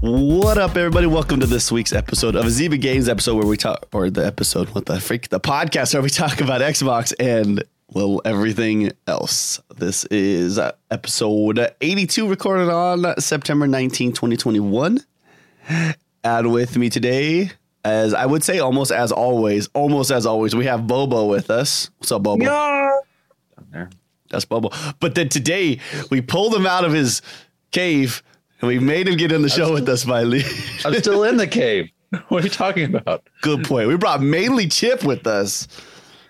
What up, everybody? Welcome to this week's episode of a Zyba Games episode where we talk, or the episode, what the freak, the podcast where we talk about Xbox and, well, everything else. This is uh, episode 82, recorded on September 19, 2021. And with me today, as I would say, almost as always, almost as always, we have Bobo with us. What's up, Bobo? Yeah. there. That's Bobo. But then today, we pulled him out of his cave and we made him get in the show with us finally. I'm still in the cave. What are you talking about? Good point. We brought MainlyCHIP with us,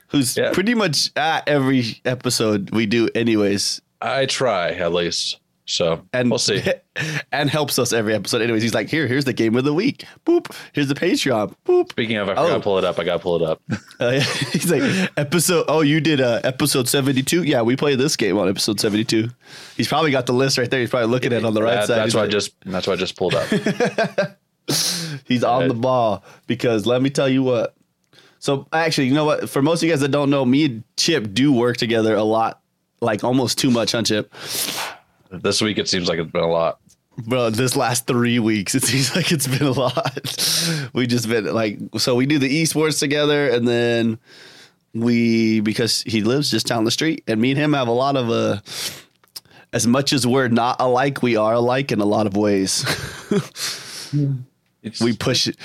who's Yeah. pretty much at every episode we do, anyways, I try at least. So and we'll see. and helps us every episode. Anyways, he's like, here, here's the game of the week. Boop. Here's the Patreon. Boop. Speaking of, I forgot Oh. to pull it up. I got to pull it up. Uh, he's like, episode. Oh, you did uh, episode seventy two. Yeah, we played this game on episode seventy two. He's probably got the list right there. He's probably looking at it on the right That- side. That's He's why I just. That's why I just pulled up. He's on Right. the ball because let me tell you what. So actually, you know what? For most of you guys that don't know, me and Chip do work together a lot, like almost too much, on Chip? This week it seems like it's been a lot. Bro, this last three weeks, it seems like it's been a lot. we just been like, so we do the esports together, and then we because he lives just down the street, and me and him have a lot of uh as much as we're not alike, we are alike in a lot of ways. It's, we push it.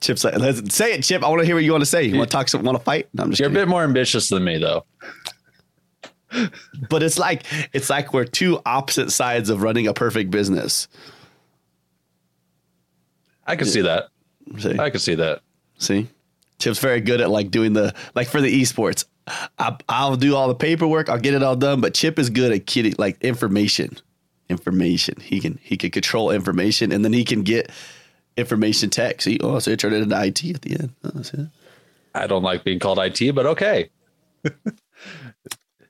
Chip's like, let's say it, Chip. I want to hear what you want to say. You want to talk? Some, want to fight? No, I'm just you're a bit more ambitious than me, though. But it's like it's like we're two opposite sides of running a perfect business. I can see that. See, I can see that. see, Chip's very good at like doing the like for the esports. I, I'll do all the paperwork. I'll get it all done. But Chip is good at kitty like information. Information. He can he can control information, and then he can get information tech. See, oh, so he also turned it into IT at the end. Oh. I don't like being called IT, but okay.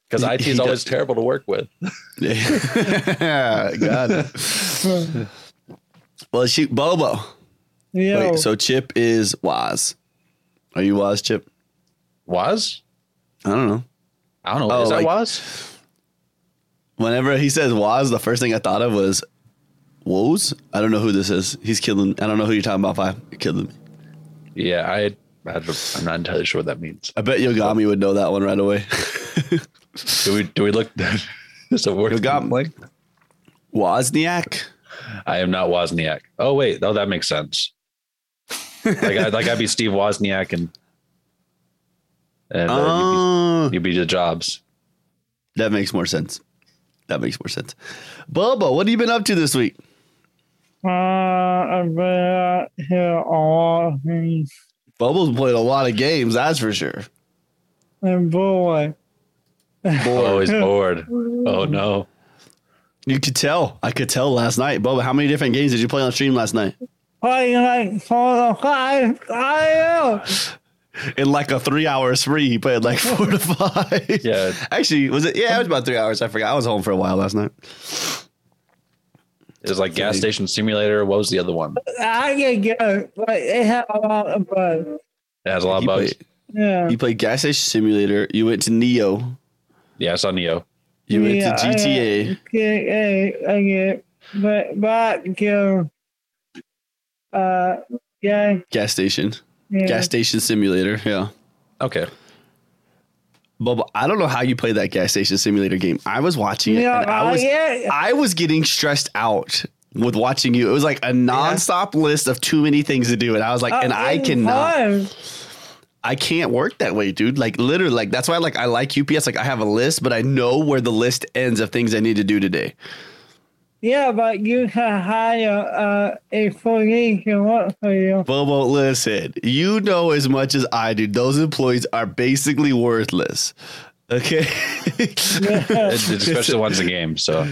Because IT He is always does- terrible to work with. Yeah, got it. well, shoot, Bobo. Yeah. Wait, so Chip is Waz. Are you Waz, Chip? Was? I don't know. I don't know. Oh, is that like- was? Whenever he says Waz, the first thing I thought of was Woes. I don't know who this is. He's killing. I don't know who you're talking about. Five, you're killing me. Yeah, I. I'm not entirely sure what that means. I bet Yogomi would know that one right away. Do we? Do we look? is it worth You got- like? Wozniak. I am not Wozniak. Oh wait, oh that makes sense. like I like I'd be Steve Wozniak and and uh, Oh, you'd, be, you'd be the Jobs. that makes more sense. That makes more sense. Bobo, what have you been up to this week? uh, I've been out here all things. Bobo's played a lot of games, that's for sure. And boy, Oh, he's bored. Oh mm-hmm. no. You could tell. I could tell last night. Bobo, how many different games did you play on stream last night? playing like four or five. I know. In like a three hour spree, he played like four to five. Yeah. Actually, was it? Yeah, it was about three hours. I forgot. I was home for a while last night. It was like gas station simulator. What was the other one? I can go, but it had a lot of bugs. It has a lot of bugs. played, Yeah. you played Gas Station Simulator. You went to Neo. Yeah, I saw Neo. You went yeah, to GTA. GTA. I get, but back to, uh, yeah, Gas Station. yeah. Gas Station Simulator. Yeah. Okay. Bubba, I don't know how you play that Gas Station Simulator game. I was watching it. Yeah, and I was, yeah. I was getting stressed out with watching you. It was like a nonstop list of too many things to do. And I was like, and Uh, I it's cannot. fun. I can't work that way, dude. Like literally, like that's why like I like UPS. Like I have a list, but I know where the list ends of things I need to do today. Yeah, but you can hire uh, a police to work for you. Bobo, listen, you know as much as I do. Those employees are basically worthless. Okay. It's, it's especially the ones in the game. So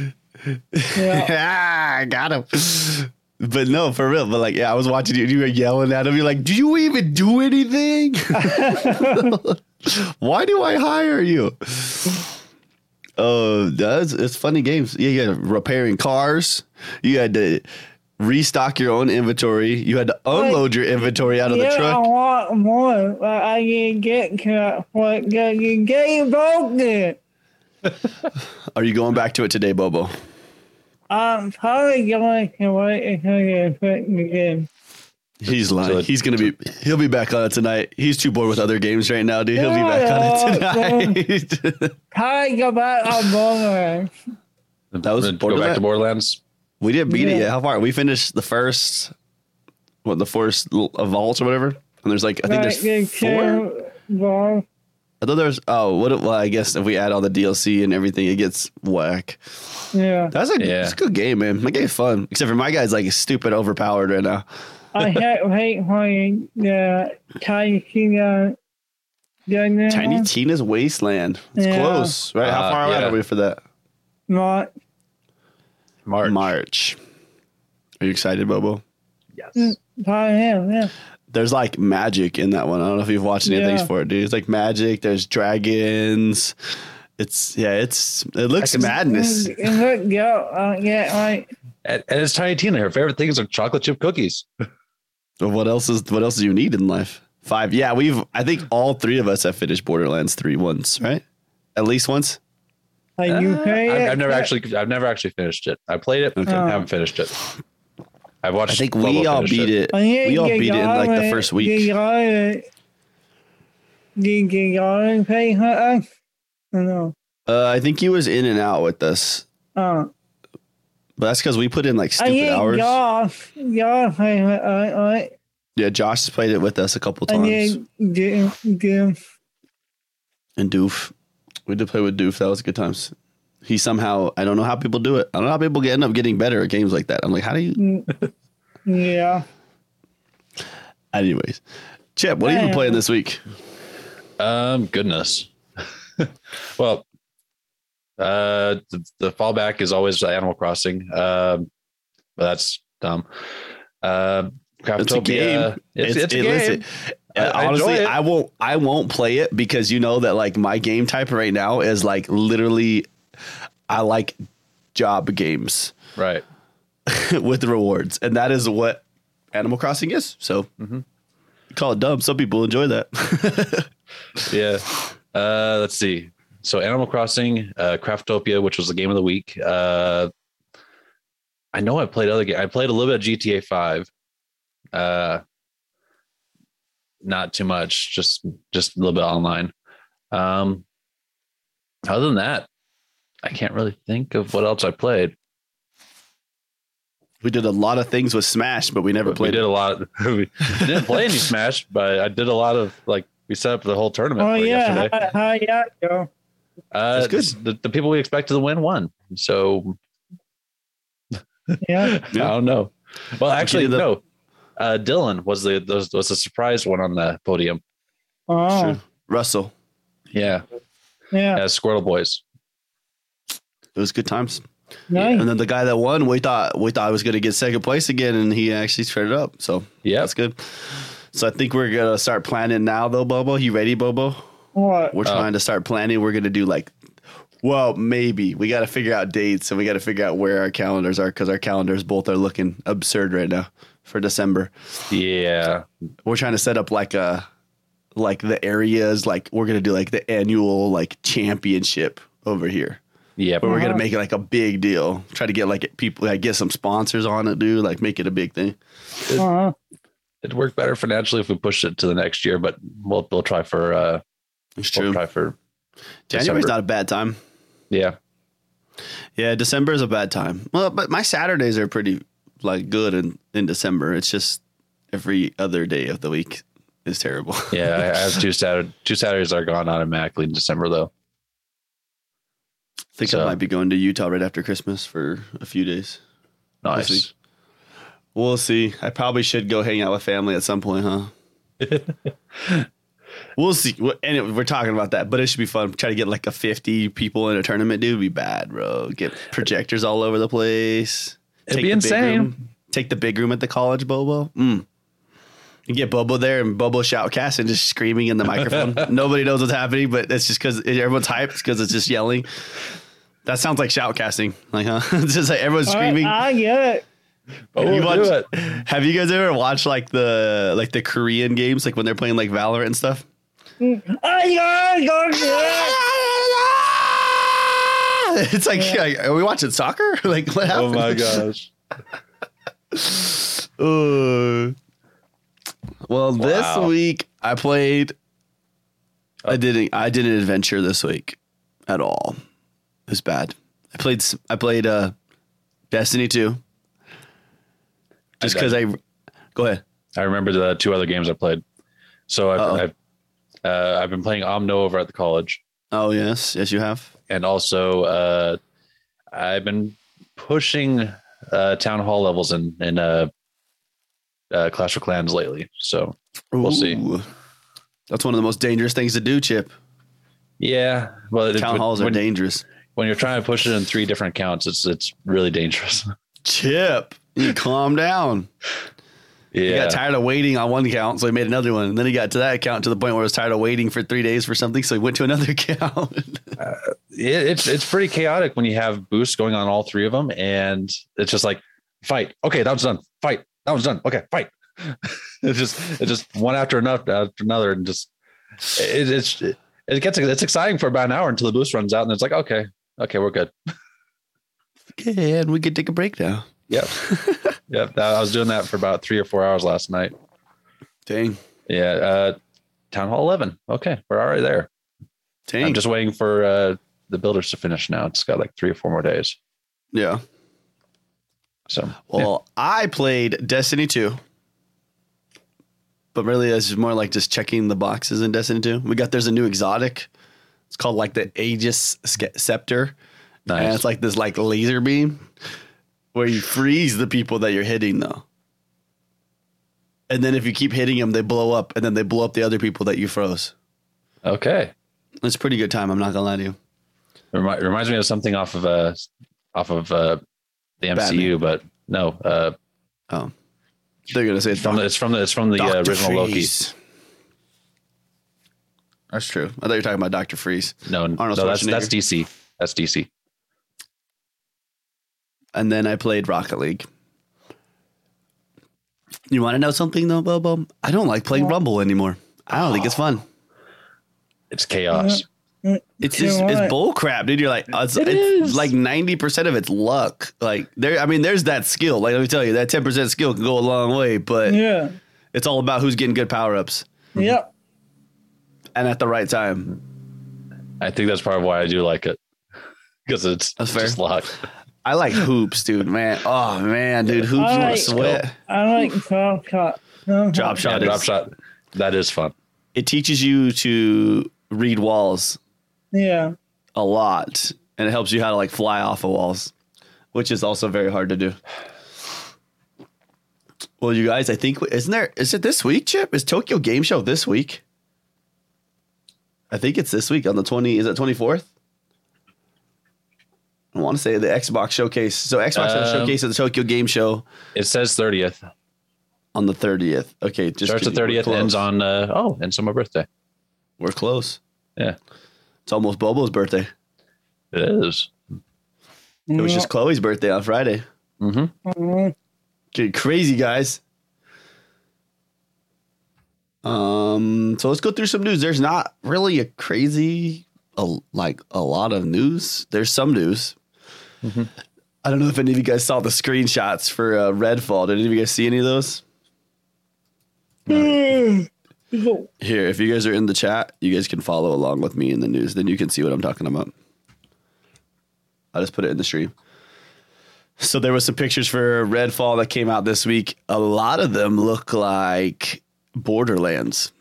Yeah. ah, I got him. But no, for real. But like, yeah, I was watching you and you were yelling at him. You're like, do you even do anything? Why do I hire you? Oh, that's it's funny games. Yeah, you had repairing cars. You had to restock your own inventory. You had to unload your inventory out of the truck. I want more, I didn't get to because you gave broken. Are you going back to it today, Bobo? I'm probably going to wait until you put the game. He's lying. He's gonna be. He'll be back on it tonight. He's too bored with other games right now, dude. He'll be back on it tonight. Probably go back on Borderlands. That was Go back Borderlands? to Borderlands. we didn't beat it yet. How far? We finished the first, what the first l- of vaults or whatever. And there's like I think Like there's four. two balls. I thought there's oh what? Well, I guess if we add all the DLC and everything, it gets whack. Yeah. That's a, Yeah. that's a good game, man. My game's fun. Except for my guy's like stupid overpowered right now. I can't wait for the Tiny Tina. Tiny Tiny Tina's Wasteland. It's Yeah. close, right? How Uh, far out are we for that? Not March. March. Are you excited, Bobo? Yes. probably him, yeah. There's like magic in that one. I don't know if you've watched any Yeah. things for it, dude. It's like magic. There's dragons. It's yeah. It's it looks I madness. And look, yo, uh, yeah, like, And, and it's Tiny Tina. Her favorite things are chocolate chip cookies. What else is what else do you need in life? Five. Yeah, we've. I think all three of us have finished Borderlands three once, right? At least once. like you Uh, I've, I've never actually, I've never actually finished it. I played it, Okay. I haven't finished it. I've watched. I think we all beat it. I think We all beat it in like the gotta- first You week. gotta, you gotta play for? I know. Uh, I think he was in and out with us, Uh, but that's because we put in like stupid hours. y'all, y'all play for us, right? Yeah, Josh has played it with us a couple times. think Jim, Jim, and Doof. We did play with Doof. That was good times. He somehow, I don't know how people do it. I don't know how people end up getting better at games like that. I'm like, how do you? yeah. Anyways, Chip, what have you been playing this week? Um, goodness. well, uh, the, the fallback is always Animal Crossing. Um, but that's dumb. Um, It's a game. It's, it's, a it- game. listen, I- uh, honestly. I won't. I won't play it because you know that like my game type right now is like literally, I like job games right. with rewards, and that is what Animal Crossing is. So, Mm-hmm. call it dumb. Some people enjoy that. Yeah. Uh, let's see. So Animal Crossing, uh, Craftopia, which was the game of the week. Uh, I know I played other game. I played a little bit of GTA Five. Uh, not too much, just just a little bit online. Um, other than that, I can't really think of what else I played. we did a lot of things with Smash, but we never we played We did it. a lot. Of, we didn't play any Smash, but I did a lot of like we set up the whole tournament Oh for yeah, yesterday. how, how yeah, yo. Uh, That's good. The, the people we expected to win won. So Yeah. I don't know. Well, actually, the- no. Uh, Dylan was the was, was a surprise one on the podium. Oh, True. Russell, Yeah, yeah. yeah, Squirtle Boys. It was good times. Nice. And then the guy that won, we thought we thought I was going to get second place again, and he actually turned it up. So Yeah, that's good. So I think we're gonna start planning now, though, Bobo. You ready, Bobo? What? We're Oh. trying to start planning. We're gonna do like, well, maybe we got to figure out dates, and we got to figure out where our calendars are because our calendars both are looking absurd right now for December. yeah, We're trying to set up like a, like the areas, like we're gonna do like the annual like championship over here. Yeah. But we're gonna make it like a big deal. Try to get like people, like get some sponsors on it, dude. Like make it a big thing. Uh-huh. It'd work better financially if we pushed it to the next year, but we'll we'll try for uh It's we'll true. try for January's December. not a bad time. yeah. Yeah, December is a bad time. Well, but my Saturdays are pretty like good in in December. It's just every other day of the week is terrible. Yeah, I I have two Saturday two Saturdays are gone automatically in December though. I think So- I might be going to Utah right after Christmas for a few days. We'll Nice. see. We'll see. I probably should go hang out with family at some point, huh? we'll see. Well, Anyway, we're talking about that, but it should be fun. Try to get like a 50 people in a tournament, dude. Would be bad, bro. Get projectors all over the place. It'd be insane. room. Take the big room at the college, Bobo. Mm. You get Bobo there and Bobo shoutcast and just screaming in the microphone. Nobody knows what's happening, but it's just because everyone's hyped because it's just yelling. That sounds like shoutcasting, like huh? it's just like everyone's screaming. I, I get it. Oh, Have you we'll do it. Have you guys ever watched like the like the Korean games, like when they're playing like Valorant and stuff? I get it. it's like, like, are we watching soccer? Like, what happened? Oh my gosh. Uh, well, this week I played. I didn't. I didn't adventure this week at all. It was bad. I played. I played uh, Destiny two. Just because I, go ahead. I remember the two other games I played. So. I've I've, uh, I've been playing Omno over at the college, Oh yes, yes you have. and also uh, I've been pushing uh, town hall levels in in uh, uh, Clash of Clans lately. So We'll see. That's one of the most dangerous things to do, Chip. yeah, well, it- Town halls are dangerous. When you're trying to push it in three different accounts, it's it's really dangerous. Chip, you calm down. Yeah. He got tired of waiting on one account, so he made another one. And then he got to that account to the point where he was tired of waiting for three days for something, so he went to another account. Uh, it, it's it's pretty chaotic when you have boosts going on all three of them, and it's just like fight. Okay, that was done. Fight. That was done. Okay, fight. it's just it's just one after another after another, and just it, it's it gets it's exciting for about an hour until the boost runs out, and it's like okay, okay, we're good. okay, and we could take a break now. Yep, yep. I was doing that for about three or four hours last night. Dang, Yeah, uh, town hall eleven. Okay, we're already there. dang. I'm just waiting for uh, the builders to finish now. It's got like three or four more days. yeah. So Well, I played Destiny 2. But really, it's more like just checking the boxes in Destiny 2. We got there's a new exotic. It's called like the Ager's Scepter. nice. And it's like this like laser beam where you freeze the people that you're hitting though. And then if you keep hitting them, they blow up, and then they blow up the other people that you froze. okay. It's a pretty good time. I'm not gonna lie to you. Remi- reminds me of something off of uh off of uh the MCU, but no, uh Oh, they're gonna say it's from the, it's from the it's from the uh, original Loki. Freeze. That's true. I thought you were talking about Doctor Freeze. No, Arnold no, that's that's DC. That's DC. And then I played Rocket League. You want to know something though, Bobo? I don't like playing Rumble anymore. I don't think it's fun. It's chaos. It's You just it's bull crap, dude. You're like uh, it's, It it's is. like ninety percent of it's luck. Like there, I mean, there's that skill. Like let me tell you, that ten percent skill can go a long way, but Yeah. it's all about who's getting good power ups Yep. And at the right time. I think that's part of why I do like it because it's That's fair. just luck. I like hoops, dude. Man, oh man, dude, hoops I want like- sweat. I like drop shot. No, Drop Yeah, drop shot. That is fun. It teaches you to read walls Yeah. a lot and it helps you how to like fly off of walls which is also very hard to do well you guys i think isn't there is it this week chip is tokyo game show this week i think it's this week on the 20 is it 24th i want to say the xbox showcase so xbox had a Um, showcase at the tokyo game show It says thirtieth. on the 30th okay just Starts the thirtieth, ends on uh, oh, ends on my birthday. we're close Yeah, it's almost bobo's birthday it is. it was just chloe's birthday on friday Mm-hmm. Mhm. Get crazy, guys. Um, so let's go through some news. There's not really a crazy, a, like a lot of news. There's some news. Mhm. I don't know if any of you guys saw the screenshots for uh, Redfall. Did any of you guys see any of those? Here, if you guys are in the chat, you guys can follow along with me in the news. Then you can see what I'm talking about. I'll just put it in the stream. So there was some pictures for Redfall that came out this week. A lot of them look like Borderlands,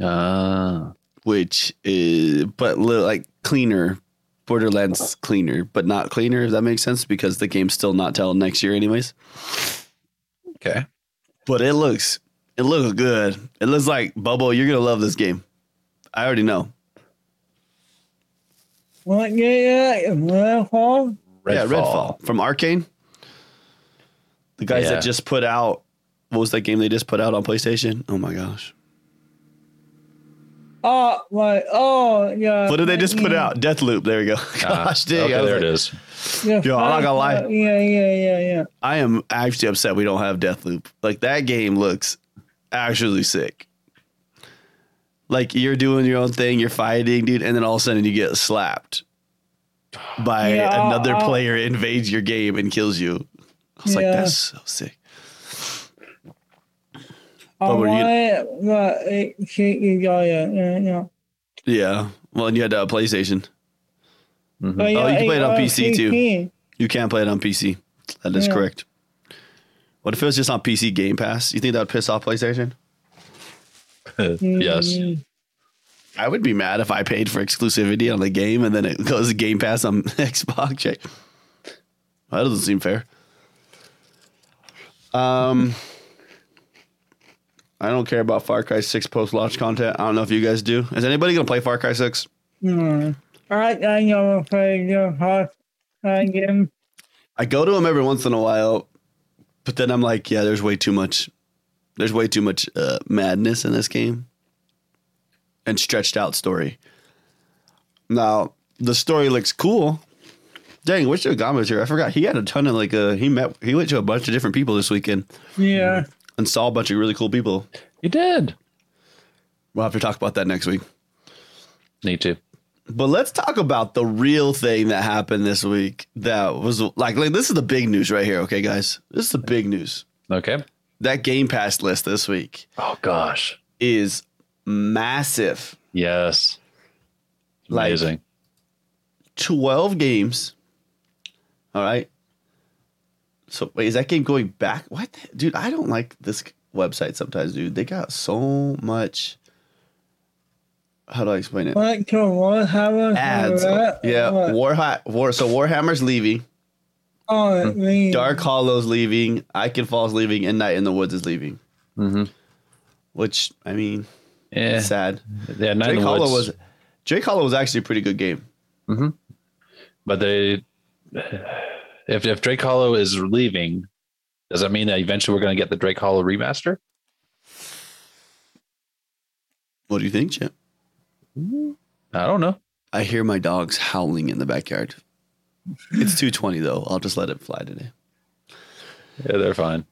Ah, which is but like cleaner. Borderlands cleaner, but not cleaner. If that makes sense, because the game's still not till next year, anyways. okay. But it looks it looks good. It looks like Bobo. You're gonna love this game. I already know. What yeah, yeah, Redfall? Yeah, Redfall from Arkane. The guys Yeah. that just put out what was that game they just put out on PlayStation? Oh my gosh. Oh, right. Oh, yeah. What did they just put yeah. out? Deathloop. There we go. Ah, Gosh dang. okay, there it like- is. Yeah, Yo, I'm not gonna lie. Yeah, yeah, yeah, yeah. I am actually upset we don't have Deathloop. Like that game looks actually sick. Like you're doing your own thing, you're fighting, dude, and then all of a sudden you get slapped. by Yeah, another I'll- player invades your game and kills you. I was like, that's so sick. I What were you- it can't enjoy it. Yeah, yeah. Yeah. Well, and you had a PlayStation. Mhm. But Oh, you yeah, can play it on uh, PC too. You can play it on PC. That is Yeah. correct. What if it was just on PC Game Pass? You think that would piss off PlayStation? yes. Mm, I would be mad if I paid for exclusivity on the game and then it goes to Game Pass on Xbox. Right? That doesn't seem fair. Um, I don't care about Far Cry Six post launch content. I don't know if you guys do. Is anybody gonna play Far Cry Six? mm. I I never played the hard uh, game. I go to them every once in a while, but then I'm like, yeah, there's way too much. There's way too much uh, madness in this game, and stretched out story. Now the story looks cool. Dang, wish Yogomi was here. I forgot he had a ton of like uh he met he went to a bunch of different people this weekend Yeah. And saw a bunch of really cool people. You did. We'll have to talk about that next week. Need to. But let's talk about the real thing that happened this week. That was like, like this is the big news right here. Okay, guys, this is the big news. Okay. That Game Pass list this week Oh gosh. is massive. Yes. Like- Amazing. 12 games. All right. So wait, is that game going back? What, the- dude? I don't like this website sometimes, dude. They got so much. How do I explain it? What to Warhammer? Ads. Yeah, What? War, War. So Warhammer's leaving. Oh, it means Drake Hollow's leaving. Ikenfell's leaving. And Night in the Woods is leaving. Mm-hmm. Which I mean, Yeah. sad. Yeah. Night in the Hollow Woods. was. Drake Hollow was actually a pretty good game. Mm-hmm. But they, if if Drake Hollow is leaving, does that mean that eventually we're going to get the Drake Hollow remaster? What do you think, Chip? I don't know. I hear my dogs howling in the backyard. It's 220 though. I'll just let it fly today. Yeah, they're fine.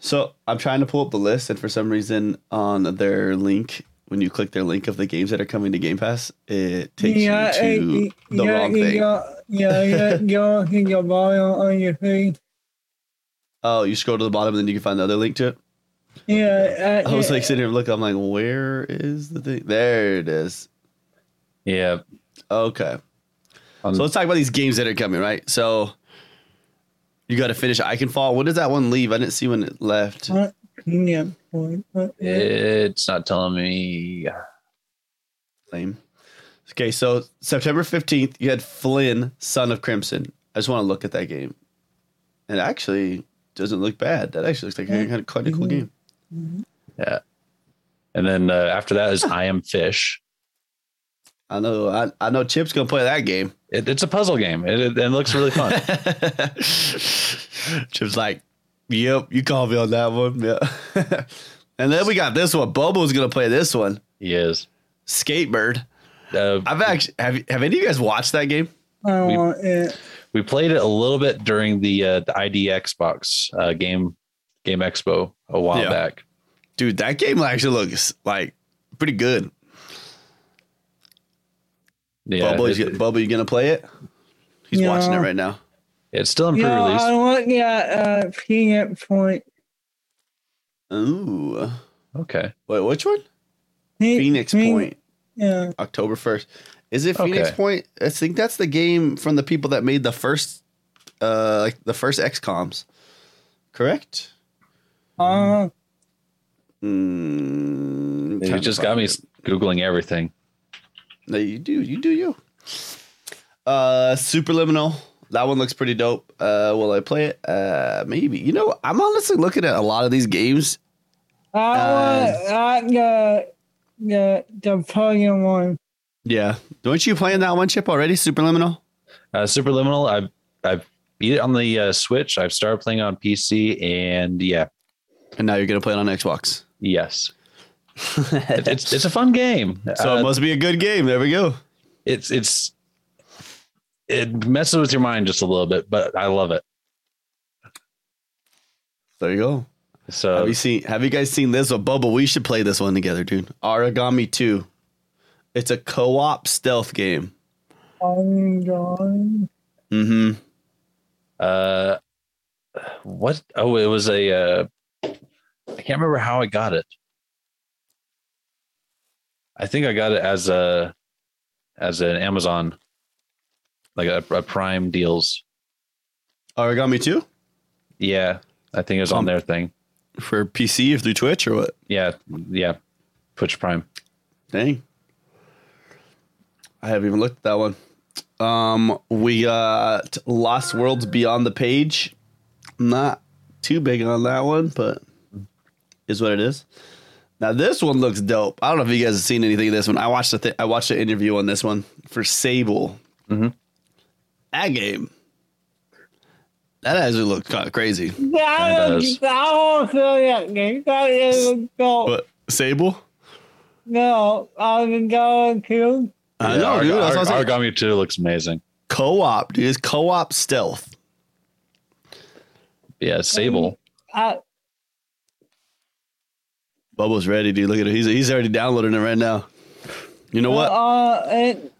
So I'm trying to pull up the list, and for some reason, on their link, when you click their link of the games that are coming to Game Pass, it takes yeah, you it- to eh, the yeah, wrong you thing. Got- yeah, yeah, go to the bottom on your thing. Oh, you scroll to the bottom, and then you can find the other link to it. Yeah, uh, I was yeah. like sitting here looking. I'm like, where is the thing? There it is. Yeah. Okay. Um, So let's talk about these games that are coming, right? So you got to finish Ikenfell. When does that one leave? I didn't see when it left. What? Yeah, It's not telling me. Lame. Okay, so September 15th, you had Flynn, Son of Crimson. I just want to look at that game. And it actually doesn't look bad. That actually looks like a, kind of quite a cool game. Yeah. And then uh, after that is I Am Fish. I know I, I know Chip's gonna play that game. It, it's a puzzle game. It, it, it looks really fun. Chip's like, Yep, you called me on that one. Yeah. and then we got this one. Bobo's gonna play this one. he is. Skatebird. Uh, I've actually have have any of you guys watched that game? I We- want it. we played it a little bit during the uh, the ID Xbox uh, game game expo a while Yeah. back. Dude, that game actually looks like pretty good. Yeah, Bubba, it- Bubba, you gonna play it? He's Yeah. watching it right now. it's still in Yeah, pre-release. I want that uh, Phoenix Point. Ooh. okay. Wait, which one? Phoenix Point, Yeah. October 1st. Is it Phoenix Okay. Point? I think that's the game from the people that made the first uh like the first XComs. Correct? Uh, Mm, You just got me it. googling everything. No, you do. You do you. Uh Superliminal. That one looks pretty dope. Uh will I play it? Uh maybe. You know, I'm honestly looking at a lot of these games. I want that the the the podium one. Yeah. don't you playing that one chip already? Superliminal? Uh, Superliminal. I've I've beat it on the uh, Switch. I've started playing on PC, and yeah, And now you're gonna play it on Xbox. yes, it, it's it's a fun game. So Uh, it must be a good game. There we go. it's it's it messes with your mind just a little bit, but I love it. There you go. So Have you seen? Have you guys seen this? Well, Bubba, we should play this one together, dude. Origami Two. It's a co-op stealth game. I'm gone. Mm-hmm. Uh, what? Oh, it was a. Uh, I can't remember how I got it. I think I got it as a, as an Amazon, like a, a Prime deals. Origami Two. Yeah, I think it was on Um, their thing. For PC through Twitch or what? Yeah, yeah, Twitch Prime. Dang. I haven't even looked at that one. Um, we got Lost Worlds Beyond the Page. Not too big on that one, but is what it is. Now this one looks dope. I don't know if you guys have seen anything of this one. I watched the th- I watched the interview on this one for Sable. Mhm. That game. That actually looked kind of crazy. That does. was, that was that game. That is go. But Sable? No, I'm going to. I know, Arg- dude. That's what I'm saying. Origami 2 looks amazing. Co-op, dude. It's co-op stealth. Yeah, Sable. I, Bubba's ready, dude. Look at it. He's he's already downloading it right now. You know what? Uh, it.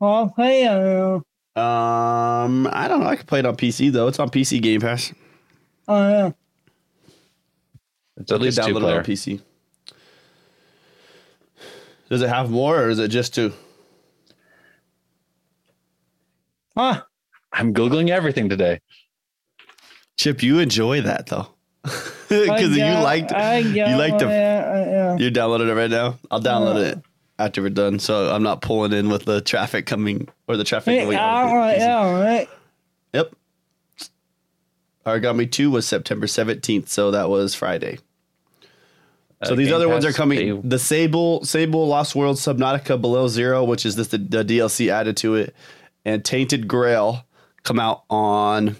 I'll play it. Um, I don't know. I could play it on PC though. It's on PC Game Pass. Oh, yeah. It's at You least can two download it player. on PC. Does it have more, or is it just two? Huh. I'm googling everything today. Chip, you enjoy that though, because you I got- liked I you got- liked to yeah, yeah. you're downloading it right now. I'll download Yeah. it after we're done, so I'm not pulling in with the traffic coming or the traffic Hey, going. all on right, PC. yeah, right. Yep. Origami 2 was September 17th, so that was Friday. So Uh, these other ones are coming. they- The Sable, Sable Lost World, Subnautica Below Zero, which is this the, the DLC added to it, and Tainted Grail come out on.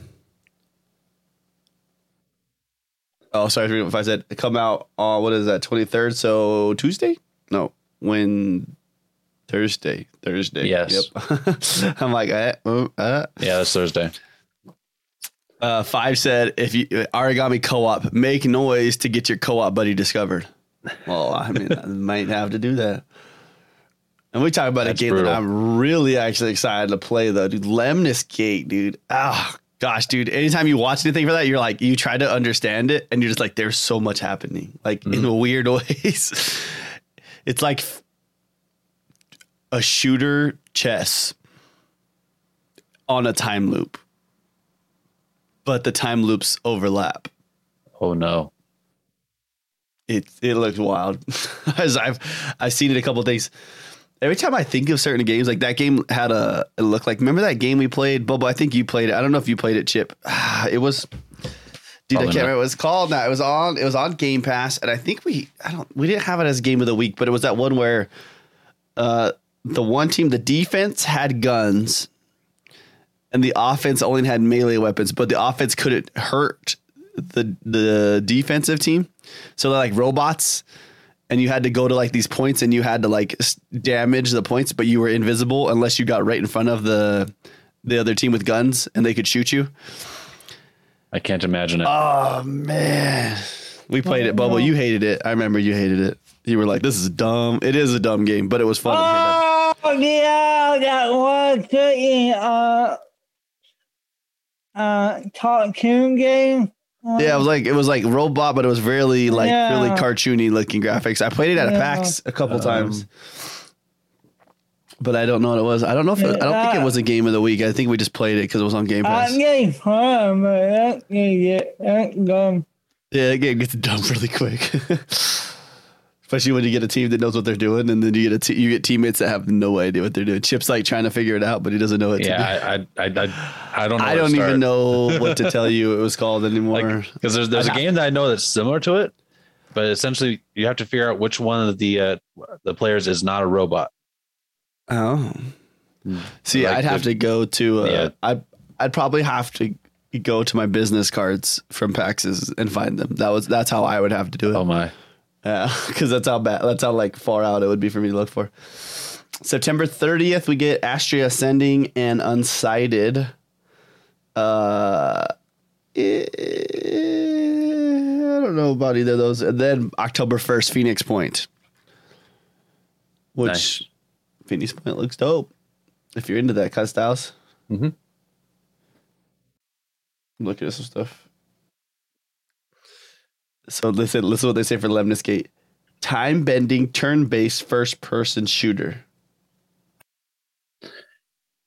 Oh, sorry if I said come out on what is that twenty third? So Tuesday? No, when Thursday? Thursday. Yes. Yep. I'm like, uh, uh, uh. Yeah, that's Thursday. Uh, five said, if you origami co-op, make noise to get your co-op buddy discovered. Well, I mean, I might have to do that. And we talk about That's a game brutal. that I'm really actually excited to play though, dude. Lemnis Gate, dude. Ah, gosh, dude. Anytime you watch anything for that, you're like, you try to understand it, and you're just like, there's so much happening, like Mm-hmm. in weird ways. It's like a shooter chess on a time loop but the time loops overlap. Oh no. It it looks wild. As I've I've seen it a couple of things. Every time I think of certain games, like that game had a it looked like. Remember that game we played, Bubba? I think you played it. I don't know if you played it, Chip. It was, dude. I can't not. remember what it's called now. It was on. It was on Game Pass, and I think we I don't we didn't have it as game of the week, but it was that one where, uh, the one team, the defense had guns, and the offense only had melee weapons, but the offense couldn't hurt the the defensive team. So they're like robots, and you had to go to like these points, and you had to like damage the points, but you were invisible unless you got right in front of the the other team with guns, and they could shoot you. I can't imagine it. Oh man, we played it, Bubble. You hated it. I remember you hated it. You were like, "This is dumb." It is a dumb game, but it was fun. Oh, yeah, that was the uh, uh, cartoon game. Yeah, it was like it was like robot, but it was really like Yeah. really cartoony looking graphics. I played it at a Yeah. PAX a couple Um, times, but I don't know what it was. I don't know if it, I don't think it was a game of the week. I think we just played it because it was on Game Pass. gave fun, that game that dumb. Yeah, the game gets dumb really quick, especially when you get a team that knows what they're doing, and then you get a te- you get teammates that have no idea what they're doing. Chip's like trying to figure it out, but he doesn't know what to do. yeah, I, I, I, I, I don't know. I don't even know what to tell you it was called anymore. like because there's there's a I'd game that I know that's similar to it, but essentially you have to figure out which one of the uh, the players is not a robot. Oh, see, Like I'd have to go to. Uh, Yeah. I I'd probably have to go to my business cards from PAXs and find them. That was that's how I would have to do it. Oh my! Yeah, because that's how bad. That's how like far out it would be for me to look for. September thirtieth, we get Astria Ascending and Unsighted. Uh, eh, I don't know about either of those. And then October first, Phoenix Point, which Nice. Phoenix Point looks dope. If you're into that kind of styles. Mhm. I'm looking at some stuff. So listen, listen what they say for Lemnis Gate. Time bending, turn based first person shooter.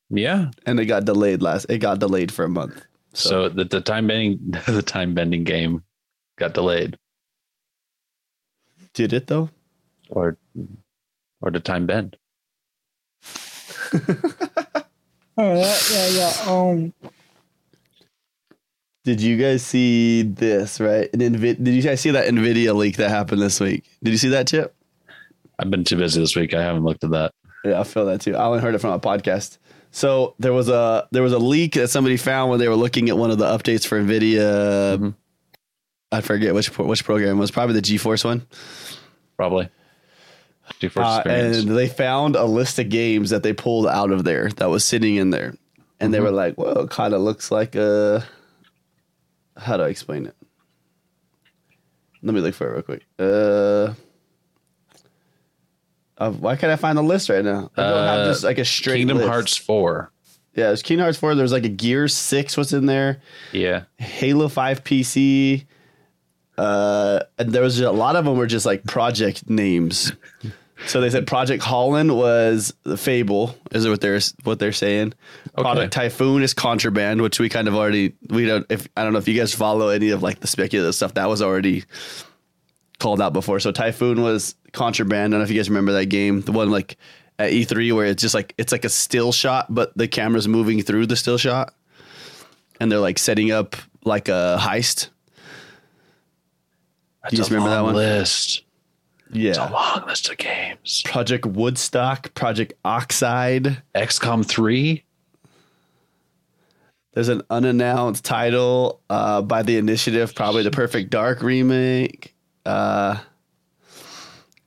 Yeah. And it got delayed last it got delayed for a month. So, the, the time bending the time bending game got delayed. Did it though? Or or did time bend? Oh, that, yeah, yeah. Um, Did you guys see this, right? An Nvi- did you guys see that Nvidia leak that happened this week? Did you see that chip? I've been too busy this week. I haven't looked at that. Yeah, I feel that too. I only heard it from a podcast. So there was a there was a leak that somebody found when they were looking at one of the updates for Nvidia. Mhm. I forget which which program it was probably the GeForce one. Probably. Uh, and they found a list of games that they pulled out of there that was sitting in there, and they were like, "Well, it kind of looks like a." How do I explain it? Let me look for it real quick. Uh, uh, why can't I find the list right now? I don't have Uh, just like a straight Kingdom list. Hearts 4. Yeah, there's Kingdom Hearts 4. There's like a Gear 6 was in there. Yeah. Halo 5 PC. Uh, and there was a lot of them were just like project names. So they said Project Holland was the Fable, is what they're what they're saying. Project Typhoon is Contraband, which we kind of already we don't if I don't know if you guys follow any of like the speculative stuff that was already called out before. So Typhoon was Contraband. I don't know if you guys remember that game, the one like at E3 where it's just like it's like a still shot, but the camera's moving through the still shot, and they're like setting up like a heist. That's you just a remember that one? list. Yeah. It's a long list of games. Project Woodstock, Project Oxide. XCOM 3. There's an unannounced title uh, by the initiative, probably the Perfect Dark remake. Uh,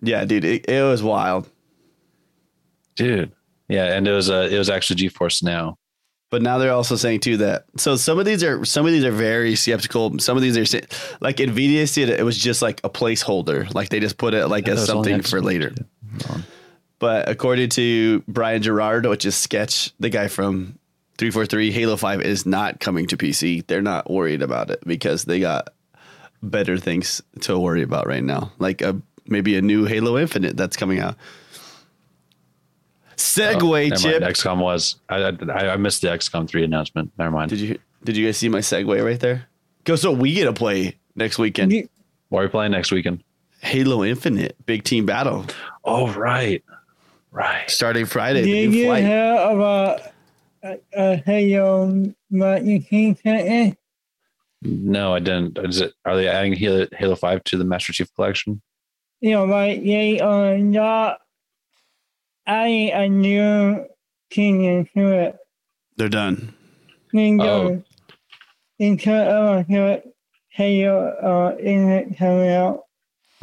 yeah, dude, it, it was wild. Dude. Yeah, and it was uh, it was actually GeForce Now. But now they're also saying too that so some of these are some of these are very skeptical. Some of these are like Nvidia said it was just like a placeholder, like they just put it like Yeah, as that was only something for later. But according to Brian Jarrard, which is Sketch, the guy from 343, Halo 5 is not coming to PC. They're not worried about it because they got better things to worry about right now. Like a, maybe a new Halo Infinite that's coming out. Segue, Oh, Chip. mind. XCOM was. I, I I missed the XCOM 3 announcement. Never mind. Did you did you guys see my segue right there? Go so we get to play next weekend. you, What are we playing next weekend? Halo Infinite, big team battle. Oh, right. Right. Starting Friday. the did new you flight. hear about uh, uh, Halo Martin King Clinton? No, I didn't. Is it? Are they adding Halo, Halo 5 to the Master Chief Collection? You know, like they are not adding a new king into it. They're done. Then Oh. go into uh, Halo, Halo uh, Infinite coming out.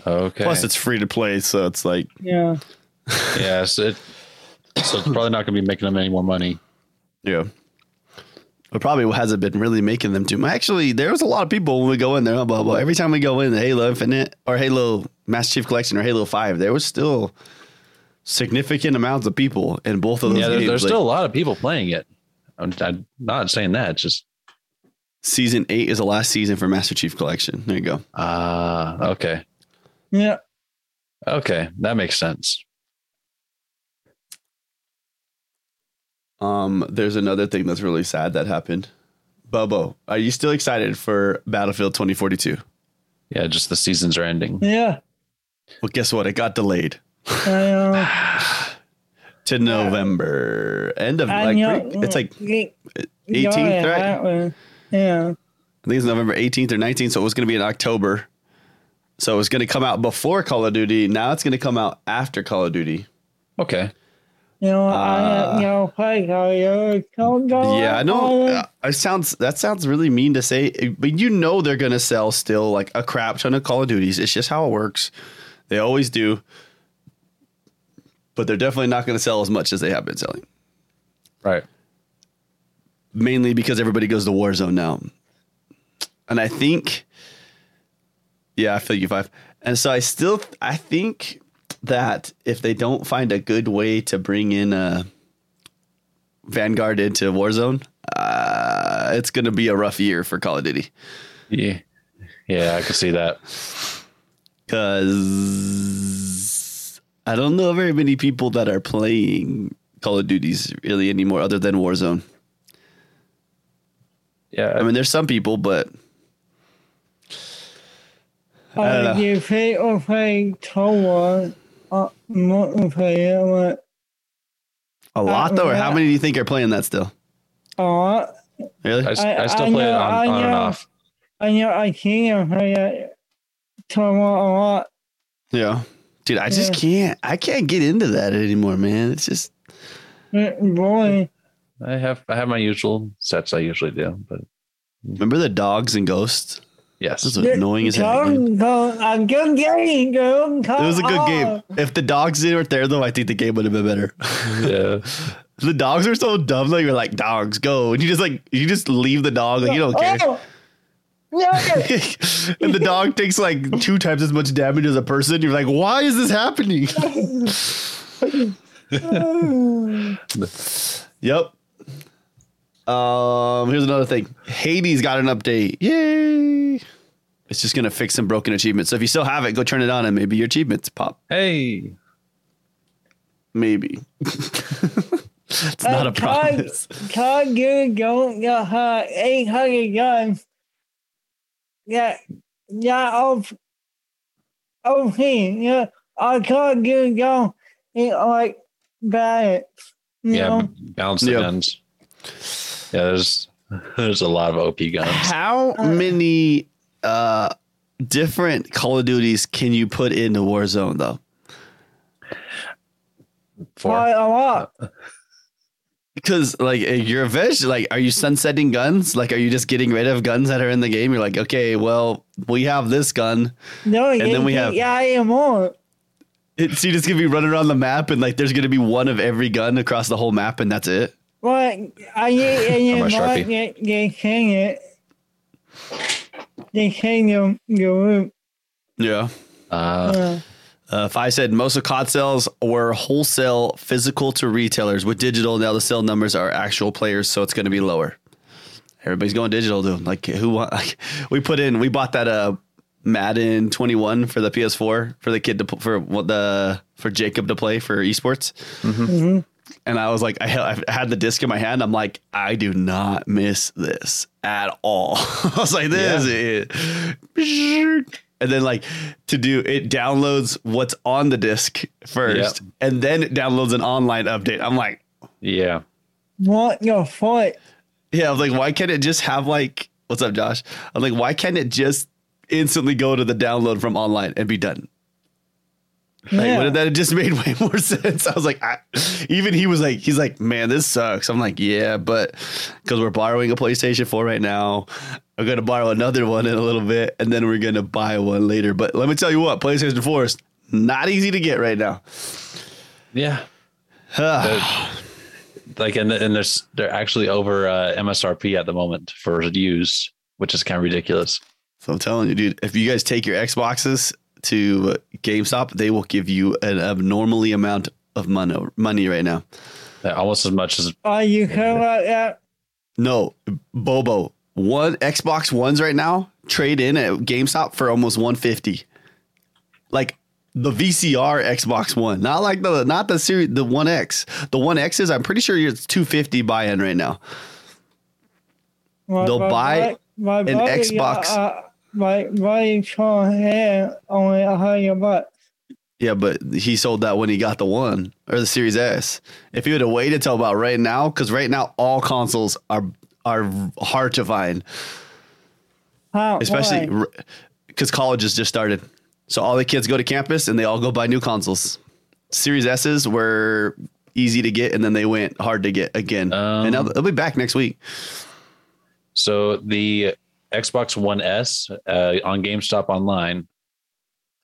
Okay. Plus, it's free to play, so it's like Yeah. yeah. So, it, so it's probably not going to be making them any more money. Yeah. But probably hasn't been really making them too much. Actually, there was a lot of people when we go in there. Blah, blah. Every time we go in the Halo Infinite or Halo Master Chief Collection or Halo 5, there was still significant amounts of people in both of those Yeah, games. there's Like, still a lot of people playing it. I'm, I'm not saying that. It's just season 8 is the last season for Master Chief Collection. There you go. ah, okay, Yeah. okay, that makes sense. Um, there's another thing that's really sad that happened. Bobo, are you still excited for Battlefield 2042? Yeah, just the seasons are ending. Yeah. Well, guess what? It got delayed I know. to November. End of like know. it's like 18th, yeah, right? Yeah. I think it's November 18th or 19th, so it was going to be in October. So it was going to come out before Call of Duty. Now it's going to come out after Call of Duty. Okay, You know, Uh, I you know, play Halo. Don't yeah, I know. uh, It sounds that sounds really mean to say, but you know they're going to sell still like a crap ton of Call of Duties. It's just how it works. They always do. But they're definitely not going to sell as much as they have been selling. right. mainly because everybody goes to Warzone now. And I think, yeah, I feel you five. And so I still, I think that if they don't find a good way to bring in a Vanguard into Warzone, uh, it's gonna be a rough year for Call of Duty Yeah. Yeah, I can see that. because I don't know very many people that are playing Call of Duties really anymore, other than Warzone. Yeah. I mean, there's some people, but I don't Uh, know. you play or play Tower uh, multiplayer with a lot though. Or how many do you think are playing that still? uh, Really? I, s- I- I still I play it know- on, I on and off. I know I can't play uh, Tower a lot. Yeah. Dude, I just can't. I can't get into that anymore, man. It's just mm, Boy, I have I have my usual sets I usually do, but remember the dogs and ghosts. yes. This was annoying as hell. man. Come, come, good game, girl. Come It was a good on. game. If the dogs weren't there, though, I think the game would have been better. yeah. the dogs are so dumb. Though you're like, dogs, go, and you just like you just leave the dog. Like, you don't oh, care. Oh, no. and the dog takes like two times as much damage as a person. You're like, why is this happening? yep. Um, here's another thing. Hades got an update. Yay! It's just gonna fix some broken achievements. So if you still have it, go turn it on, and maybe your achievements pop. Hey. Maybe. it's not a promise. Can't you don't get her 800 guns. Yeah, yeah, off. Okay, yeah, I can't get go. It like bad. You Yeah. know? b- Balance the Yeah. guns. Yeah, there's there's a lot of OP guns. How many uh different Call of Duties can you put into Warzone though? Four. Quite a lot. Because like you're eventually like, are you sunsetting guns? Like, are you just getting rid of guns that are in the game? You're like, okay, well, we have this gun. No, And then we have- Yeah, I am more. It's you just gonna be running around the map, and like, there's gonna be one of every gun across the whole map, and that's it. But I need I'm a and Sharpie. they they can it. They can you you Yeah. Uh, uh, Uh, if I said most of COD sales were wholesale physical to retailers with digital, now the sale numbers are actual players, so it's going to be lower. Everybody's going digital, dude. Like who? wa- Like, we put in, we bought that uh Madden 21 for the PS4 for the kid to pl- for what the for Jacob to play for esports, mhm. and I was like, I I had the disc in my hand. I'm like, I do not miss this at all. I was like, this is. And then like to do it downloads what's on the disc first, and then it downloads an online update. I'm like, yeah. what your foot? yeah, I was like, why can't it just have like, what's up, Josh? I'm like, why can't it just instantly go to the download from online and be done? Like, that just made way more sense. I was like, I, even he was like, he's like, man, this sucks. I'm like, yeah, but because we're borrowing a PlayStation 4 right now, I'm gonna borrow another one in a little bit, and then we're gonna buy one later. But let me tell you what, PlayStation 4 is not easy to get right now. Yeah. like and and there's they're actually over uh, MSRP at the moment for use, which is kind of ridiculous. So I'm telling you, dude, if you guys take your Xboxes to GameStop, they will give you an abnormally amount of money money right now. Uh, Almost as much as Are you cool like that? No, Bobo, one Xbox Ones right now trade in at GameStop for almost 150. Like the VCR Xbox One, not like the not the series the One X. The One X is I'm pretty sure it's 250 buy in right now. My- They'll my- buy my, my an buddy, Xbox. Uh, my buddy Sean had only a hundred bucks. Yeah, but he sold that when he got the one or the Series S. If he would have waited till about right now, because right now all consoles are are hard to find, How? especially because college has just started. So all the kids go to campus and they all go buy new consoles. Series S's were easy to get, and then they went hard to get again. and now Um, they'll be back next week. so the Xbox One S uh, on GameStop online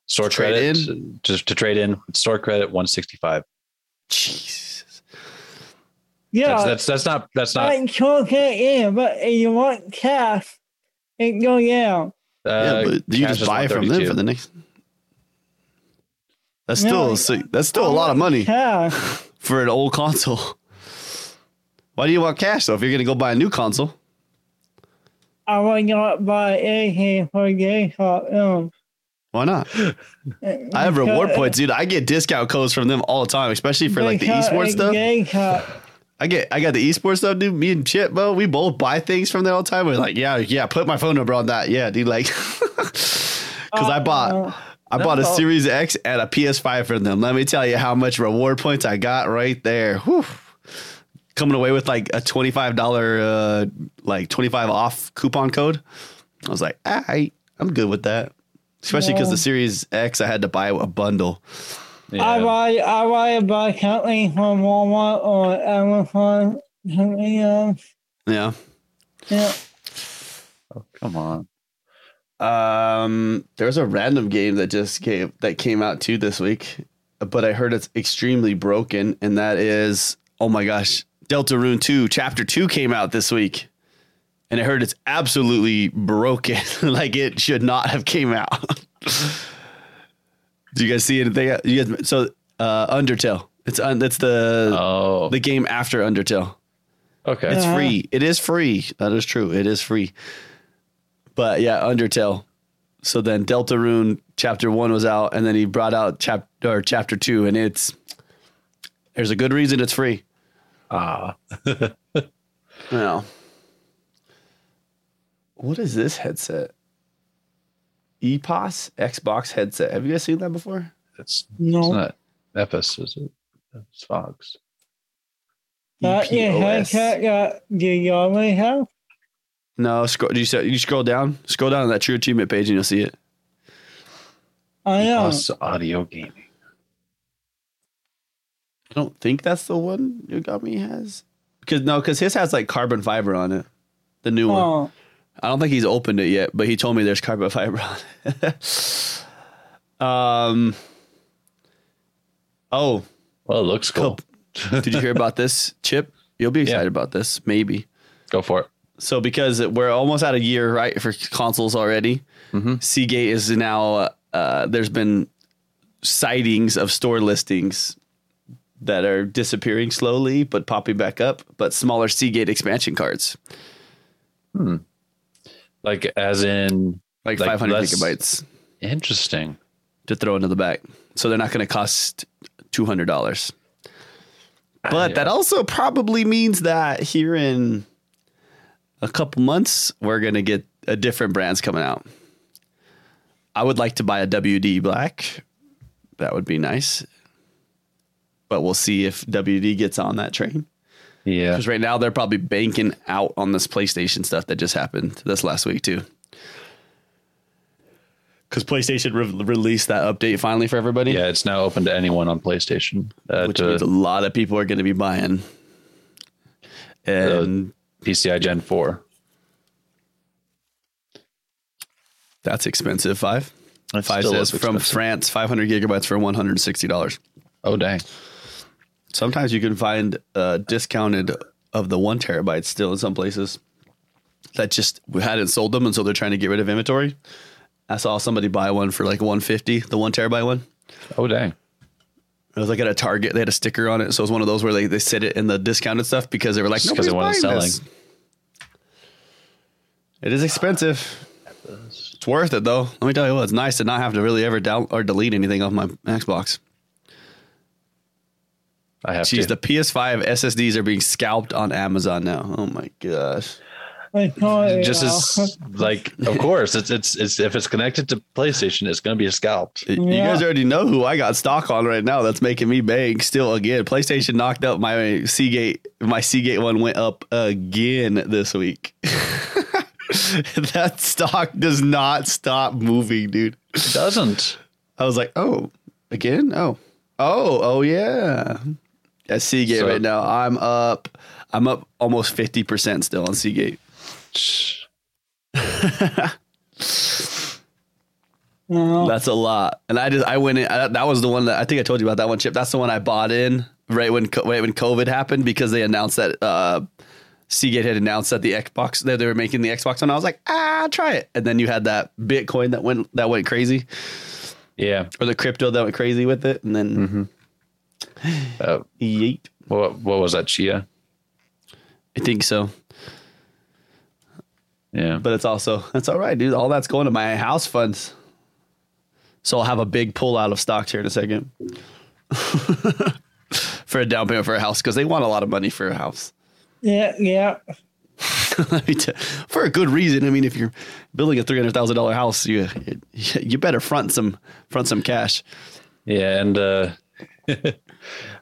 store Trade credit just to trade in store credit 165. Jesus. yeah, That's that's that's not that's not I took it in, but if you want cash, it go down. uh, yeah, but you just buy from them for the next. That's No, still I- so- that's still a lot of money Cash. for an old console. Why do you want cash though? If you're gonna go buy a new console, I will not buy anything for GameStop. No. why not? I have reward points, dude. I get discount codes from them all the time, especially for like the esports stuff. GameStop. I get I got the esports stuff, dude. Me and Chip, bro, we both buy things from there all the time. We're like, yeah, yeah, put my phone number on that. Yeah, dude, like because I bought uh, I bought a. Series X and a PS5 from them. Let me tell you how much reward points I got right there. Whew. Coming away with like a $25 uh like 25 off coupon code. I was like, all right, I'm good with that. Especially because Yeah. the Series X I had to buy a bundle. I Yeah. buy I buy buy something from Walmart or Amazon. Something else. Yeah. Yeah. Oh, come on. Um, there's a random game that just came that came out too this week, but I heard it's extremely broken, and that is oh my gosh, Deltarune Two Chapter Two came out this week, and I heard it's absolutely broken, like it should not have came out. Do you guys see anything? You guys, so uh, Undertale, it's un, that's the Oh, the game after Undertale. okay. It's free. It is free. That is true. It is free. But yeah, Undertale. So then Deltarune chapter one was out, and then he brought out chapter or chapter two, and it's there's a good reason it's free. Ah, well. what is this headset? EPOS Xbox headset. Have you guys seen that before? it's, it's not Epis, is it? It's Fox. That is EPOS. headset that do you already have? No, scroll. Do you you scroll down? Scroll down on that True Achievement page, and you'll see it. I know. Plus audio gaming. I don't think that's the one Yogomi has. Because no, because his has like carbon fiber on it. The new one. Oh, I don't think he's opened it yet, but he told me there's carbon fiber on it. um. Oh, Well, it looks cool. did you hear about this, Chip? You'll be excited Yeah. about this, maybe. Go for it. So because we're almost out of year, right, for consoles already, Mhm. Seagate is now. Uh, there's been sightings of store listings that are disappearing slowly, but popping back up. But smaller Seagate expansion cards, hmm. Like, as in, like, Like 500 less- gigabytes, interesting. to throw into the back. So they're not going to cost two hundred dollars. But Yeah. that also probably means that here in a couple months, we're going to get a different brands coming out. I would like to buy a WD Black. That would be nice. But we'll see if WD gets on that train. Yeah. Because right now they're probably banking out on this PlayStation stuff that just happened this last week too. Because PlayStation re- released that update finally for everybody. Yeah, it's now open to anyone on PlayStation. Uh, which to means a lot of people are going to be buying. And PCI Gen 4. that's expensive. Five. Five still says from expensive. France, 500 gigabytes for $160. Oh, dang. Sometimes you can find uh, discounted of the one terabyte still in some places that just hadn't sold them, and so they're trying to get rid of inventory. I saw somebody buy one for like 150, the one terabyte one. Oh, dang. It was like at a Target. They had a sticker on it, so it was one of those where they, they sit it in the discounted stuff because they were like, Just 'cause nobody's they buying weren't this. It is expensive. It's worth it though. Let me tell you what, it's nice to not have to really ever down or delete anything off my Xbox. I have Jeez, to. the PS5 SSDs are being scalped on Amazon now. Oh my gosh. I told just as like of course it's it's it's if it's connected to PlayStation it's going to be scalped. You guys already know who I got stock on right now. That's making me bang. Still again, PlayStation knocked up my Seagate. My Seagate one went up again this week. that stock does not stop moving, dude. It doesn't. I was like, oh, again? Oh, oh, oh yeah. At Seagate So- right now, I'm up. I'm up almost fifty percent still on Seagate. No. That's a lot. And I just I went in. I, that was the one that I think I told you about that one chip. That's the one I bought in right when right when COVID happened because they announced that uh, Seagate had announced that the Xbox that they were making the Xbox, and I was like, ah, try it. And then you had that Bitcoin that went that went crazy, Yeah. or the crypto that went crazy with it, and then Uh, yeet. what what was that Chia? I think so. Yeah. But it's also that's all right, dude. All that's going to my house funds. So I'll have a big pull out of stocks here in a second for a down payment for a house because they want a lot of money for a house. Yeah, yeah. Let me tell- for a good reason. I mean, if you're building a three hundred thousand dollar house, you you better front some front some cash. Yeah, and uh,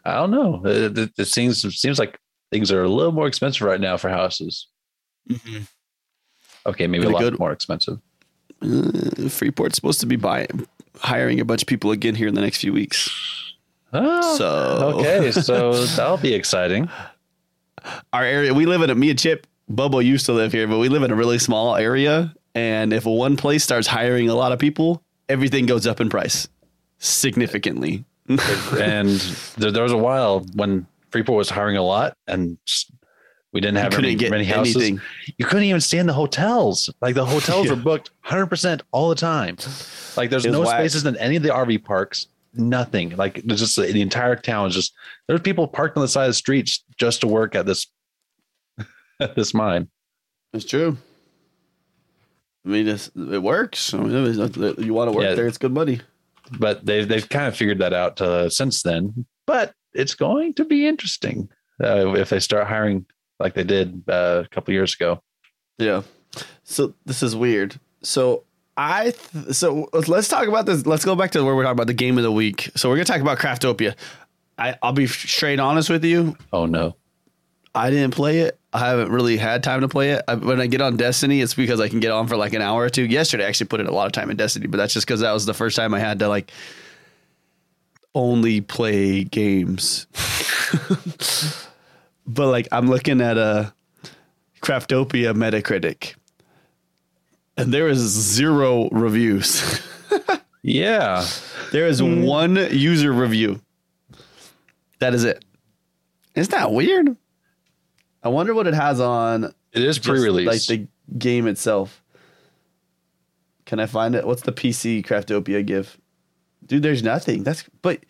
I don't know. Uh, it, it, it seems it seems like things are a little more expensive right now for houses. Mm-hmm. Okay, maybe a lot more expensive. Uh, Freeport's supposed to be buying hiring a bunch of people again here in the next few weeks. Oh, So okay, so that'll be exciting. our area we live in a me and Chip Bobo used to live here, but we live in a really small area. And if one place starts hiring a lot of people, everything goes up in price significantly. And there, there was a while when Freeport was hiring a lot, and we didn't have any, many houses. anything. You couldn't even stay in the hotels. Like the hotels Yeah. were booked 100 percent all the time. Like there's no whack. spaces in any of the RV parks. Nothing. Like there's just the entire town is just there's people parked on the side of the streets just to work at this at this mine. It's true. I mean, it's, it works. I mean, you want to work Yeah. there, it's good money. But they've they've kind of figured that out uh, since then. But it's going to be interesting uh, if they start hiring like they did uh, a couple years ago. Yeah. So this is weird. So I th- so let's talk about this. Let's go back to where we're talking about the game of the week. So we're gonna talk about Craftopia. I, I'll be straight honest with you. Oh no. I didn't play it. I haven't really had time to play it. I, when I get on Destiny, it's because I can get on for like an hour or two. Yesterday, I actually put in a lot of time in Destiny, but that's just because that was the first time I had to like only play games. but like, I'm looking at a Craftopia Metacritic, and there is zero reviews. Yeah. there is hmm. one user review. That is it. Isn't that weird? I wonder what it has on It is pre-release. like the game itself. Can I find it? What's the PC Craftopia give? Dude, there's nothing. That's but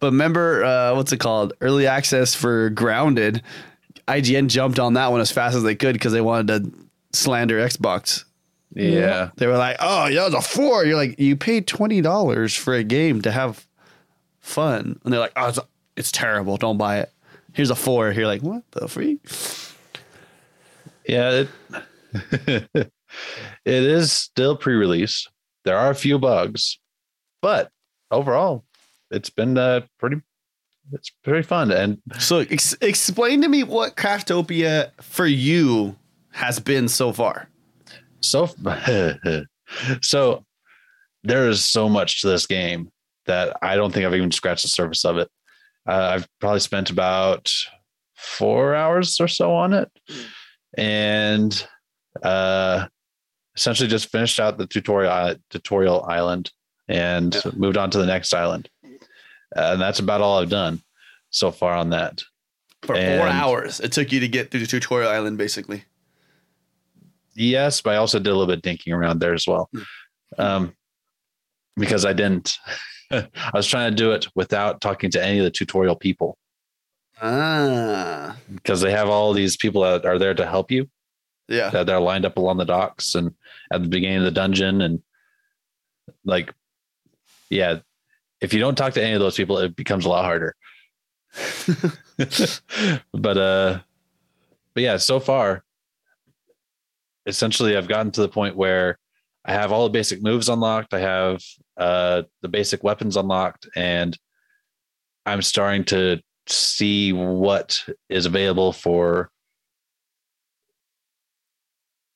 but remember uh what's it called? Early access for Grounded. IGN jumped on that one as fast as they could because they wanted to slander Xbox. yeah. They were like, "Oh, yeah, was a four. You're like, "You paid twenty dollars for a game to have fun," and they're like, "Oh, it's, it's terrible. Don't buy it." Here's a four. You're like, "What the freak?" Yeah, it, it is still pre-release. There are a few bugs, but overall, it's been uh, pretty. It's pretty fun, and So ex- explain to me what Craftopia for you has been so far. so so there is so much to this game that I don't think I've even scratched the surface of it. Uh, I've probably spent about four hours or so on it, and uh, essentially just finished out the tutorial island, tutorial island and Yeah. moved on to the next island. Uh, and that's about all I've done so far on that. For four hours, it took you to get through the tutorial island, basically. Yes, but I also did a little bit of dinking around there as well. Um, because I didn't, I was trying to do it without talking to any of the tutorial people Ah, because they have all these people that are there to help you yeah. that they're lined up along the docks and at the beginning of the dungeon. And like, yeah, if you don't talk to any of those people, it becomes a lot harder. but, uh, but yeah, so far, essentially, I've gotten to the point where I have all the basic moves unlocked. I have uh, the basic weapons unlocked, and I'm starting to see what is available for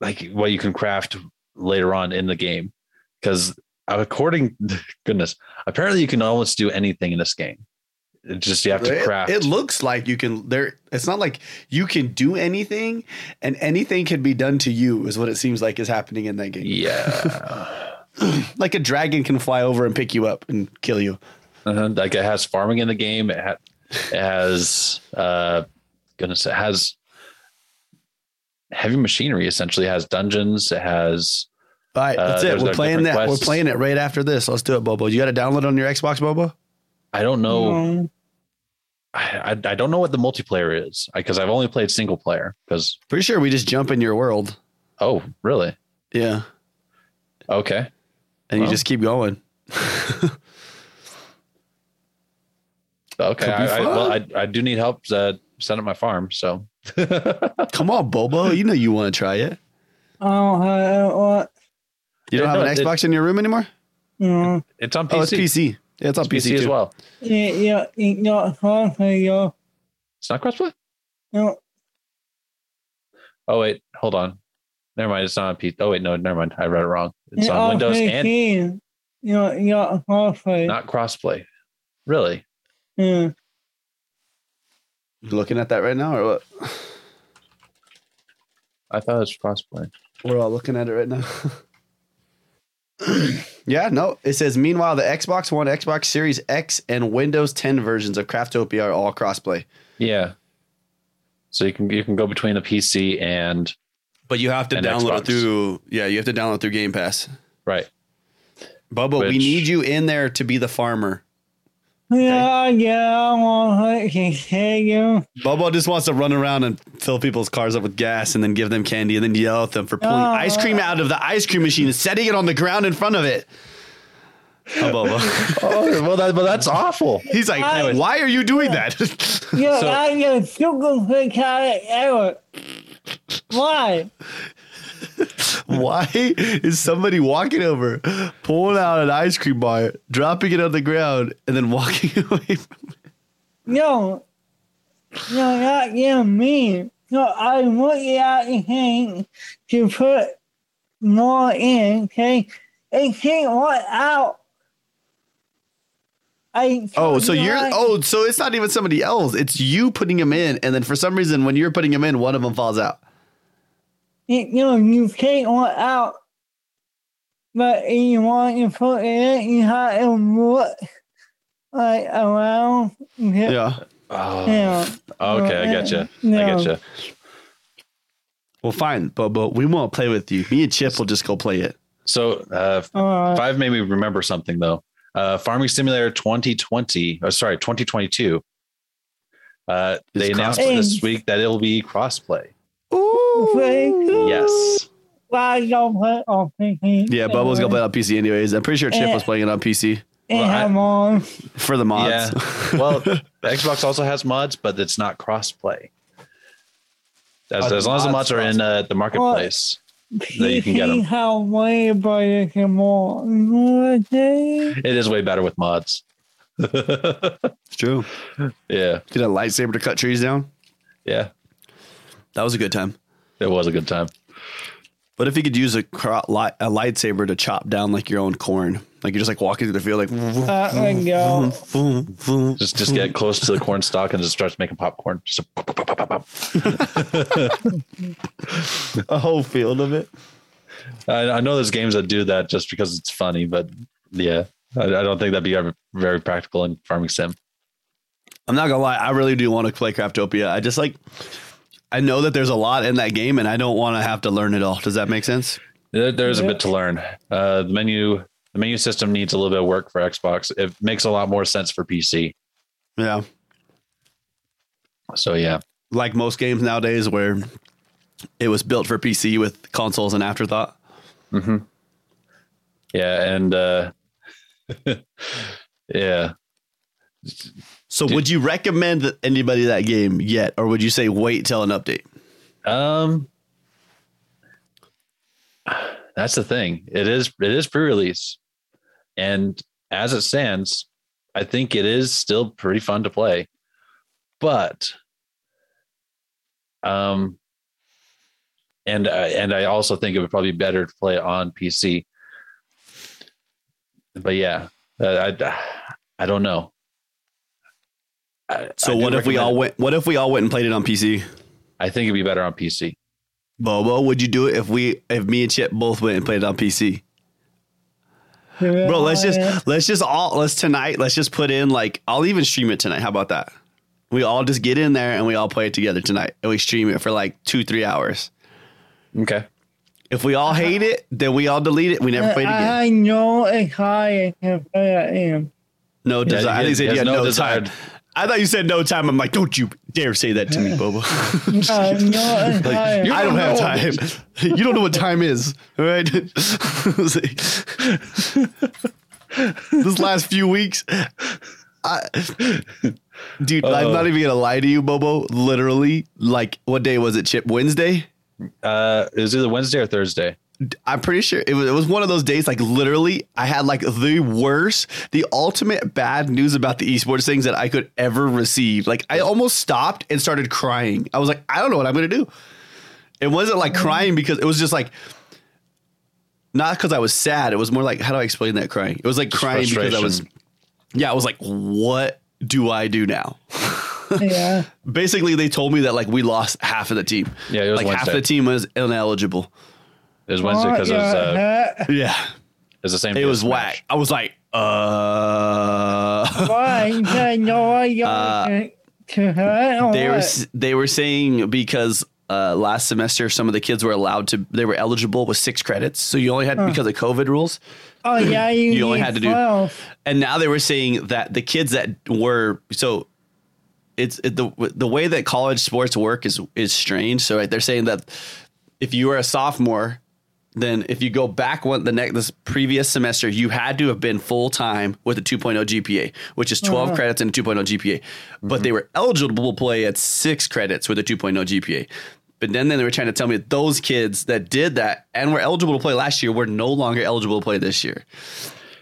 like what you can craft later on in the game. Because according, goodness, apparently you can almost do anything in this game. It's just you have to It- craft. It, looks like you can there it's not like you can do anything and anything can be done to you is what it seems like is happening in that game. yeah. Like a dragon can fly over and pick you up and kill you. Uh-huh. Like it has farming in the game. It, ha- it has, uh, goodness, it has heavy machinery. Essentially, it has dungeons. It has. All right, Uh, that's it. We're playing that. quests. We're playing it right after this. Let's do it, Bobo. You got to download on your Xbox, Bobo? I don't know. No. I, I I don't know what the multiplayer is because I've only played single player. Because Pretty sure we just jump in your world. oh, really? Yeah. Okay. And you just keep going. Okay. I, I, well, I. I do need help uh, set up my farm. So Come on, Bobo. You know you want to try it. I don't what, You don't Yeah, have no, an it- Xbox in your room anymore? you know, it's on PC. Oh, it's PC. Yeah, it's on It's PC, as well. yeah, yeah, it's not hard. It's not crossplay. No, Oh wait, hold on. Never mind. It's not on PC. Oh wait, no, never mind. I read it wrong. It's it's on oh, Windows and and you're, you're hard for you. not crossplay. Really? Yeah. You looking at that right now or what? I thought it was crossplay. We're all looking at it right now. yeah, no. It says, meanwhile, the Xbox One, Xbox Series X, and Windows 10 versions of Craftopia are all crossplay. Yeah. So you can you can go between the PC and But you have to download Xbox. through, yeah, you have to download through Game Pass. right. Bubba, we need you in there to be the farmer. Yeah, yeah, I want to say you. Bubba just wants to run around and fill people's cars up with gas and then give them candy and then yell at them for pulling Oh. ice cream out of the ice cream machine and setting it on the ground in front of it. Oh, Bubba. Oh well, that, but that's awful. He's like, Anyways. why are you doing that? Yeah, So- I get super quick out ever. Why? Why is somebody walking over, pulling out an ice cream bar, dropping it on the ground, and then walking away from No, no, not you, me. No, I want you out thing to put more in, okay? It can't want out. I Oh, so you're not- oh, so it's not even somebody else. It's you putting them in, and then for some reason, when you're putting them in, one of them falls out. You know, you can't want out. But if you want to put it in, you have to look like around. Yeah. Yeah. Oh, yeah. okay, I get you. I No. get you. Well, fine, but but we won't play with you. Me and Chip will just go play it. So uh, Uh, five made me remember something though. Uh, Farming Simulator 2020, or sorry, 2022. Uh, they It's announced crossplay. this week that it'll be crossplay. Very good. Yes. Why don't put on PC? Yeah, Bubba's gonna play it on PC anyways. I'm pretty sure Chip was playing it on PC Well, I- have on. for the mods. Yeah. Well, the Xbox also has mods, but it's not crossplay. As, Are as long as the mods mods are in uh, the marketplace, That you can get 'em. PC how way better can more. Okay. it is way better with mods. it's true. yeah, Get a lightsaber to cut trees down. yeah, That was a good time. It was a good time. But if you could use a, cro- light, a lightsaber to chop down like your own corn? Like you're just like walking through the field, like Uh, we go. boom, boom. Just just get close to the corn stalk and just starts making popcorn. Just a pop, pop, pop, pop, pop. a whole field of it. I, I know there's games that do that just because it's funny, but yeah, I, I don't think that'd be very practical in farming sim. I'm not gonna lie, I really do want to play Craftopia. I just like, I know that there's a lot in that game, and I don't want to have to learn it all. Does that make sense? There, there's a bit to learn. Uh, the menu the menu system needs a little bit of work for Xbox. It makes a lot more sense for PC. Yeah, So yeah, like most games nowadays, where it was built for PC with consoles and afterthought. hmm yeah, and uh, yeah. So, Dude. would you recommend that anybody that game yet, or would you say wait till an update? Um, that's the thing. It is it is pre-release, and as it stands, I think it is still pretty fun to play. But, um, and uh, and I also think it would probably be better to play on PC. But yeah, uh, I I don't know. I- So, I what if we all went? What if we all went and played it on PC? I think it'd be better on PC. Bobo, would you do it if we, if me and Chip both went and played it on PC? Bro, let's just let's just all let's tonight. Let's just put in like I'll even stream it tonight. How about that? We all just get in there and we all play it together tonight, and we stream it for like two three hours. Okay. If we all hate it, then we all delete it. We never play it again. I know it's hard to play it in. No Yeah, desire. I he think has- said he has had no no desire. time. I thought you said no time. I'm like, don't you dare say that to me, Bobo. Uh, no, Like, I- I don't have time. you don't know what time is, all right? It's like- this last few weeks, I, dude, I'm Uh. not even gonna lie to you, Bobo. Literally, like, what day was it? Chip Wednesday. Uh, it was either Wednesday or Thursday. I'm pretty sure it was, it was one of those days. Like literally, I had like the worst, the ultimate bad news about the esports things that I could ever receive. Like I almost stopped and started crying. I was like, I don't know what I'm gonna do. It wasn't like mm. crying because it was just like not because I was sad. It was more like how do I explain that crying? It was like crying because I was yeah. I was like, what do I do now? yeah. Basically, they told me that like we lost half of the team. Yeah, it was like half Wednesday. the team was ineligible. It was Wednesday because it was uh, yeah. Yeah, it was the same. it was whack. I was like, uh. Why? You know what you're Uh, to, to her or they were s- they were saying because uh, last semester some of the kids were allowed to they were eligible with six credits, so you only had because of COVID rules. Oh yeah, you, You only need had to do- 12. And now they were saying that the kids that were so it's it, the the way that college sports work is is strange. So right, they're saying that if you were a sophomore, then if you go back one the next this previous semester, you had to have been full time with a 2.0 GPA, which is 12 credits and a 2.0 GPA. But mm-hmm. they were eligible to play at six credits with a 2.0 GPA. But then, then they were trying to tell me that those kids that did that and were eligible to play last year were no longer eligible to play this year.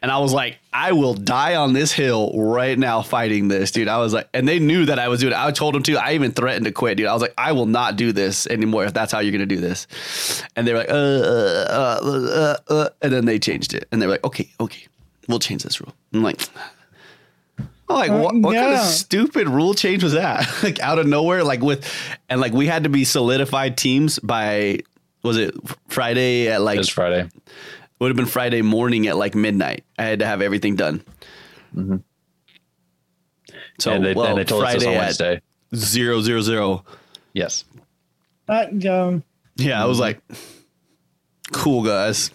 And I was like, I will die on this hill right now fighting this, dude. I was like, and they knew that I was doing it. I told them to. I even threatened to quit, dude. I was like, I will not do this anymore if that's how you're going to do this. And they were like, uh, uh, uh, uh, uh, and then they changed it. And they were like, okay, okay, we'll change this rule. I'm like, I'm like, what, what kind of stupid rule change was that? like out of nowhere, like with, and like we had to be solidified teams by, was it Friday at like It was Friday. would have been Friday morning at like midnight. I had to have everything done. Mm-hmm. So and they, well, and they told us Friday on Wednesday. zero zero zero. Yes. That dumb. Yeah, I was like, cool guys.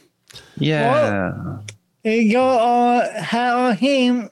Yeah. You go uh, on have him.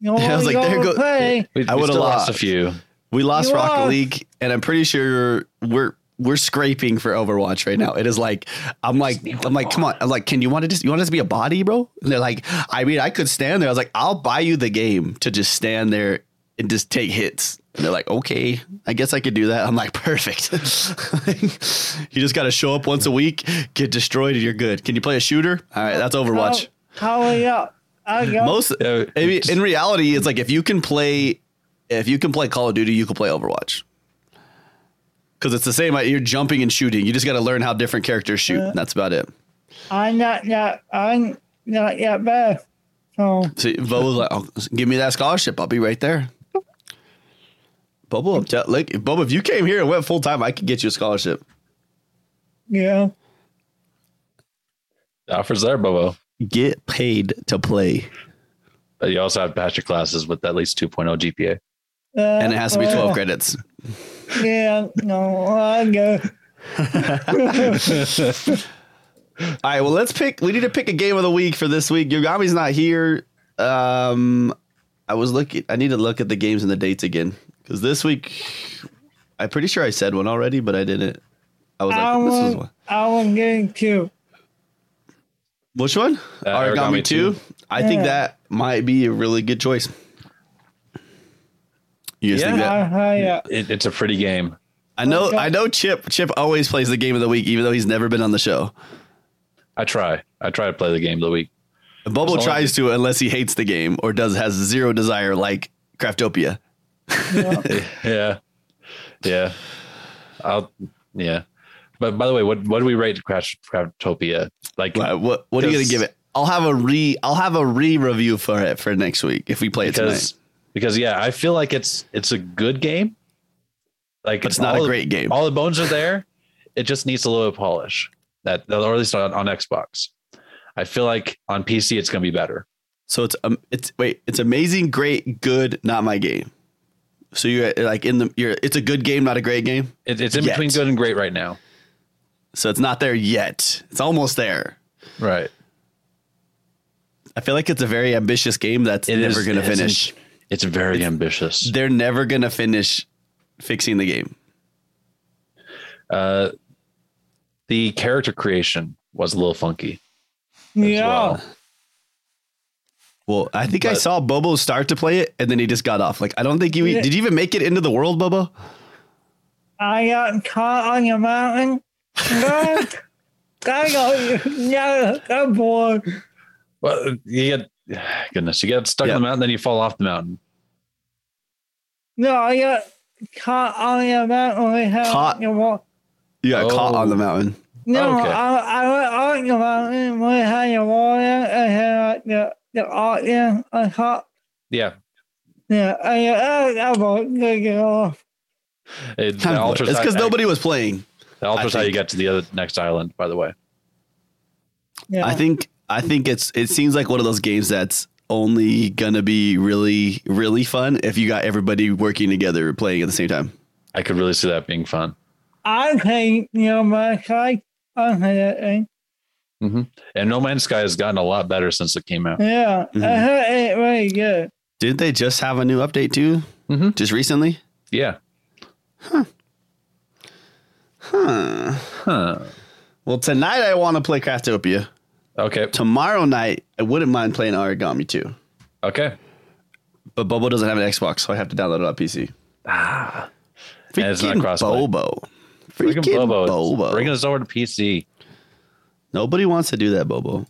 You I was like, go there go- play. We, I would've lost lost. a few. We lost You Rocket lost. League, and I'm pretty sure we're we're scraping for Overwatch right now. It is like I'm like I'm like, come on. I'm like, can you want to just you want us to be a body, bro? And they're like, I mean, I could stand there. I was like, I'll buy you the game to just stand there and just take hits. And they're like, okay, I guess I could do that. I'm like, perfect. you just got to show up once a week, get destroyed, and you're good. Can you play a shooter? All right, that's Overwatch. How, hurry up. I go. Most Yeah, I mean, just- in reality, it's like if you can play, if you can play Call of Duty, you can play Overwatch. Because it's the same. You're jumping and shooting. You just got to learn how different characters shoot. Yeah. That's about it. I'm not that. I'm not that bad. So So Bo was like, oh, "Give me that scholarship. I'll be right there." Bobo, I'm tell- like, Bobo, if you came here and went full time, I could get you a scholarship. yeah. The offer's there, Bobo. Get paid to play, But you also have to pass your classes with at least 2.0 GPA. Uh, and it has to be twelve uh, credits. Yeah. No. I go. All right, well, let's pick. We need to pick a game of the week for this week. Yogomi's not here. Um, I was looking. I need to look at the games and the dates again because this week, I'm pretty sure I said one already, but I didn't. I was I like, this is want. one. I want getting two. Which one? Uh, Aragami, Aragami two. 2. I think that might be a really good choice. You guys think Yeah. that? I hurry up. It, it's a pretty game. I know. Okay. I know. Chip. Chip always plays the game of the week, even though he's never been on the show. I try. I try to play the game of the week. Bubble As long tries to unless he hates the game or does has zero desire like Craftopia. Yeah. Yeah. Yeah. I'll, yeah. But by the way, what, what do we rate Crash Craftopia? Like, What what, what are you gonna give it? I'll have a re I'll have a re review for it for next week if we play it tonight. Because yeah, I feel like it's, it's a good game. Like, it's not a the- great game. All the bones are there. It just needs a little polish that, or at least on, on Xbox. I feel like on PC, it's going to be better. So it's um it's wait it's amazing, great, good, not my game. So you're like in the you're it's a good game, not a great game. It, it's in Yet. between good and great right now. So it's not there yet. It's almost there. Right. I feel like it's a very ambitious game that's It never gonna it is finish. It's very ambitious. They're never gonna finish fixing the game. Uh, the character creation was a little funky. Yeah. well. Well, I think I saw Bobo start to play it and then he just got off. Like I don't think you did you even make it into the world, Bobo? I got caught on the mountain. I got you. yeah, I'm bored. Well, you get goodness, you get stuck Yeah. in the mountain, then you fall off the mountain. No, I got caught on the mountain. We have Caught? the wall. You got caught Oh. on the oh. mountain. No, oh, Okay. I, I went on the mountain. We had the water. I had like, the the audience. I caught. Yeah, Yeah, I I, I won't get off. it, the It's altars. because how- nobody was playing. The altar's I how you think. get to the other next island. By the way, Yeah. I think I think it's it seems like one of those games that's only gonna be really really fun if you got everybody working together playing at the same time. I could really see that being fun. I think you know my side. I think that thing. And No Man's Sky has gotten a lot better since it came out. Yeah, Mhm. I heard it really good. Didn't they just have a new update too? Mhm. Just recently? Yeah. Huh. Huh. Well, tonight I want to play Craftopia. Okay. Tomorrow night I wouldn't mind playing Aragami too. Okay. But Bobo doesn't have an Xbox, so I have to download it on PC. Ah. And it's not Freaking crossplay. Bobo. Freaking Freaking Bobo. Bobo. Bringing us over to PC. Nobody wants to do that, Bobo.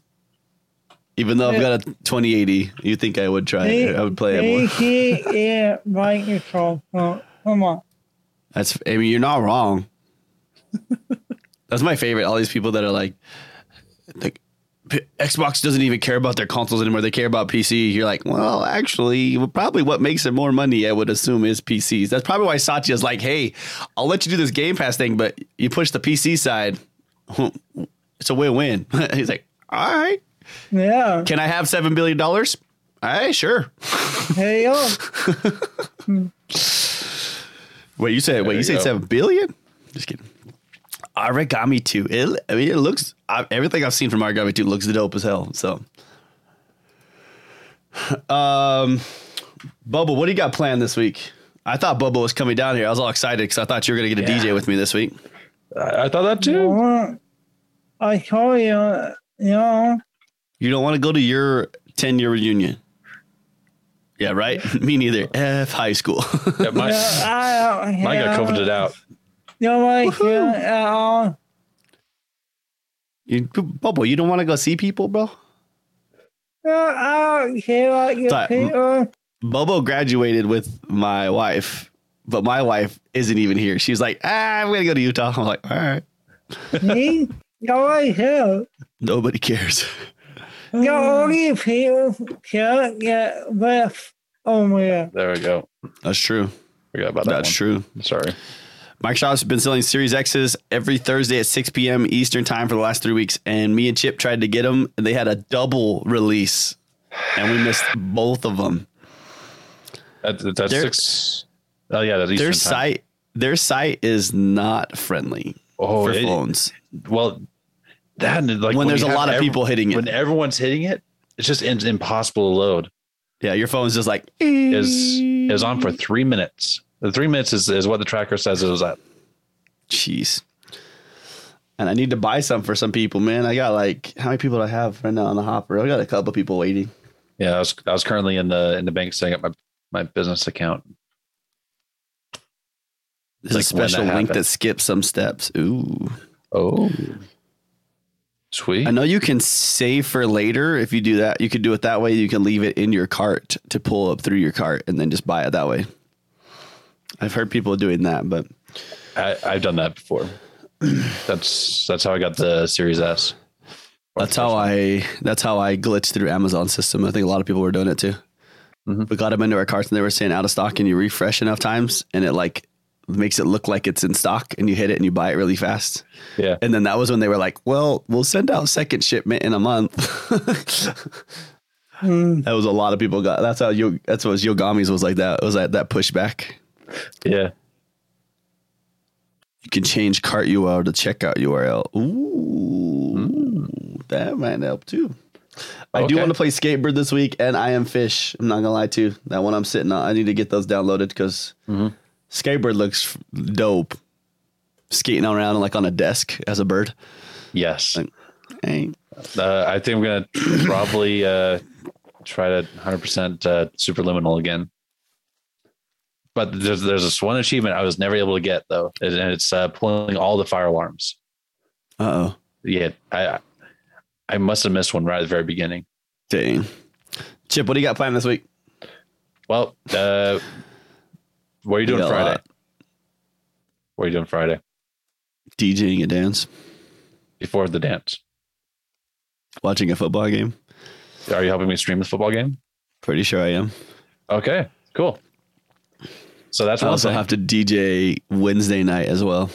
Even though I've got a 2080, you think I would try it? I would play it more. He yeah, microphone. Oh, come on. That's. I mean, you're not wrong. That's my favorite. All these people that are like, like, P- Xbox doesn't even care about their consoles anymore. They care about PC. You're like, well, actually, probably what makes it more money, I would assume, is PCs. That's probably why Satya's like, hey, I'll let you do this Game Pass thing, but you push the PC side, it's a win-win. He's like, all right, Yeah. can I have seven billion dollars? All right, sure. Hey yo. Wait, you said wait, you you said go. seven billion? Just kidding. Aragami two. It, I mean, it looks. I, everything I've seen from Aragami two looks dope as hell. So, um, Bubba, what do you got planned this week? I thought Bubba was coming down here. I was all excited because I thought you were gonna get a Yeah. DJ with me this week. I, I thought that too. Well, I told you, you know, You don't want to go to your ten year reunion. Yeah, right. me neither. F high school. Yeah, my, yeah, I don't mine got care. coveted out. Nobody care at all. You, Bubba, you don't want to go see people, bro. No, I don't care what you people. Bobo graduated with my wife, but my wife isn't even here. She's like, ah, I'm gonna go to Utah. I'm like, all right. Me? Nobody cares. Nobody cares. The only people care get oh my god. There we go. That's true. Forgot about that That's one. true. Sorry. Microsoft's been selling Series X's every Thursday at 6 p.m. Eastern time for the last three weeks, and me and Chip tried to get them, and they had a double release, and we missed both of them. That, that's Their- six. Oh yeah, that's Their Eastern time. site, their site is not friendly Oh, for it- phones. well, that like when, there's a lot of every- people hitting it, When everyone's hitting it, it's just in, impossible to load. yeah, your phone's just like Is is on for three minutes. The three minutes is, is what the tracker says it was at. Jeez. And I need to buy some for some people, man. I got like how many people do I have right now on the hopper? I got a couple people waiting. Yeah, I was I was currently in the in the bank setting up my my business account. There's a Like that special link happened. that skips some steps. Ooh. Oh, sweet. I know you can save for later if you do that. You could do it that way. You can leave it in your cart to pull up through your cart and then just buy it that way. I've heard people doing that, but I, I've done that before. that's that's how I got the Series S. that's how I that's how I glitched through Amazon system. I think a lot of people were doing it too. Mhm. We got them into our carts and they were saying out of stock, and you refresh enough times, and it like makes it look like it's in stock, and you hit it and you buy it really fast. Yeah, And then that was when they were like, "Well, we'll send out second shipment in a month." Hmm. that was a lot of people got. That's how Yo, that's what was Yogomi's was like. That it was like that pushback. Yeah. You can change cart URL to checkout URL. Ooh, that might help too. I do want to play SkateBird this week, and I am fish. I'm not gonna lie to you. That one I'm sitting on. I need to get those downloaded because Mhm. SkateBird looks dope. Skating around like on a desk as a bird. Yes. Like- Hey, Uh, I think I'm gonna probably uh, try to 100 percent uh, superliminal again. But there's there's this one achievement I was never able to get though, and it's uh, pulling all the fire alarms. uh oh, Yeah, I I must have missed one right at the very beginning. dang. Chip, what do you got planned this week? Well, uh, what are you doing We got a Friday? lot. What are you doing Friday DJing a dance, before the dance? watching a football game. Are you helping me stream the football game? Pretty sure I am. Okay, cool. So that's I one also thing. have to DJ Wednesday night as well.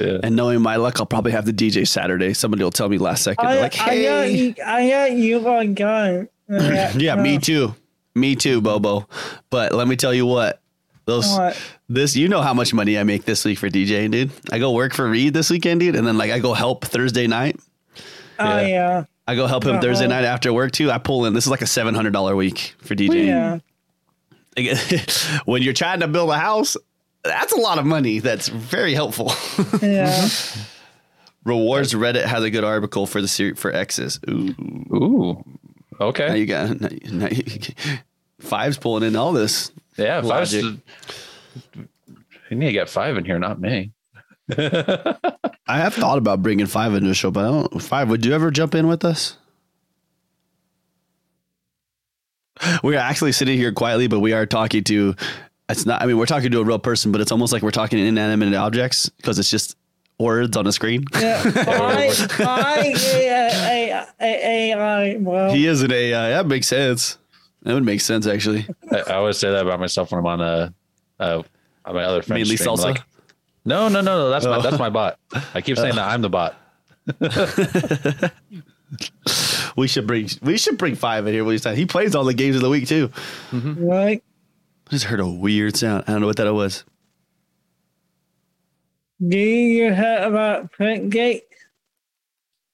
Yeah. And knowing my luck, I'll probably have to DJ Saturday. Somebody will tell me last second. I, like, I got hey. you. I got you on gun. Yeah, me too. Me too, Bobo. But let me tell you what. Those What? this you know how much money I make this week for DJing, dude. I go work for Reed this weekend, dude, and then like I go help Thursday night. Oh Yeah. yeah. I go help him Uh-huh. Thursday night after work too. I pull in. This is like a seven hundred dollar week for DJing. Yeah. when you're trying to build a house, that's a lot of money. That's very helpful. Yeah. Rewards Reddit has a good article for the series for X's. Ooh, Ooh. now Okay. you got now now you- fives pulling in all this. Yeah. Logic. you need to get five in here, not me. I have thought about bringing five into the show, but I don't. Five, would you ever jump in with us? We are actually sitting here quietly, but we are talking to. It's not. I mean, we're talking to a real person, but it's almost like we're talking to inanimate objects because it's just words on a screen. Yeah. I, I, I, I, I, well, He is an AI. That makes sense. That would make sense, actually. I, I always say that about myself when I'm on a, uh, on my other friend's Mainly stream. salsa. Like, no, no, no, no. That's my Oh. that's my bot. I keep saying that I'm the bot. We should bring. We should bring five in here. What he's saying. He plays all the games of the week too. Mm-hmm. right? I just heard a weird sound. I don't know what that was. Do you hear about Splitgate?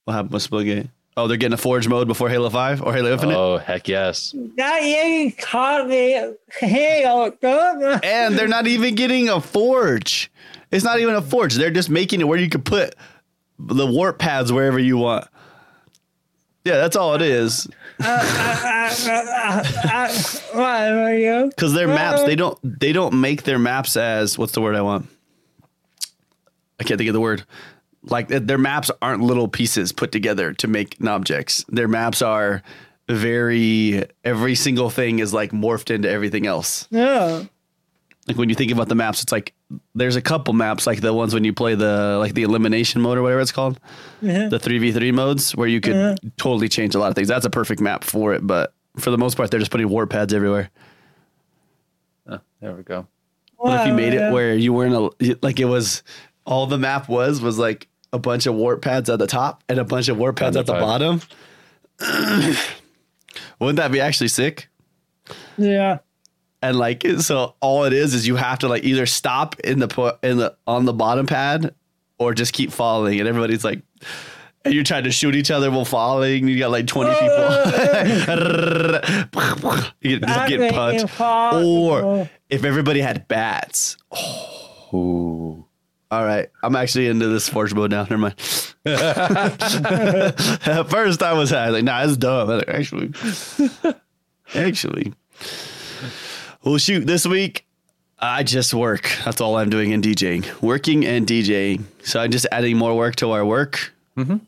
What happened with Splitgate? Oh, they're getting a Forge mode before Halo Five or Halo Infinite. Oh heck yes. That you caught me. Hell, oh, don't. and they're not even getting a forge. It's not even a forge. They're just making it where you can put the warp pads wherever you want. Yeah, that's all it is. Because their maps, they don't they don't make their maps as what's the word I want? I can't think of the word. Like their maps aren't little pieces put together to make objects. Their maps are very every single thing is like morphed into everything else. Yeah. Like when you think about the maps, it's like there's a couple maps like the ones when you play the like the elimination mode or whatever it's called, Yeah. the three v three modes where you could mm-hmm. totally change a lot of things. That's a perfect map for it, but for the most part, they're just putting warp pads everywhere. Oh, there we go. What if you made it where you weren't a, like it was all the map was was like a bunch of warp pads at the top and a bunch of warp pads at the Kind bottom? Wouldn't that be actually sick? Yeah. And like so all it is is you have to like either stop in the po- in the on the bottom pad or just keep falling. And everybody's like and you're trying to shoot each other while falling. You got like 20 people. You just get punched. Or if everybody had bats. Ooh. all right. I'm actually into this forge mode now. Never mind. At first i was like nah it's dumb. Like, actually. Actually well, shoot, this week I just work. That's all I'm doing in DJing, working and DJing. So I'm just adding more work to our work, Mhm.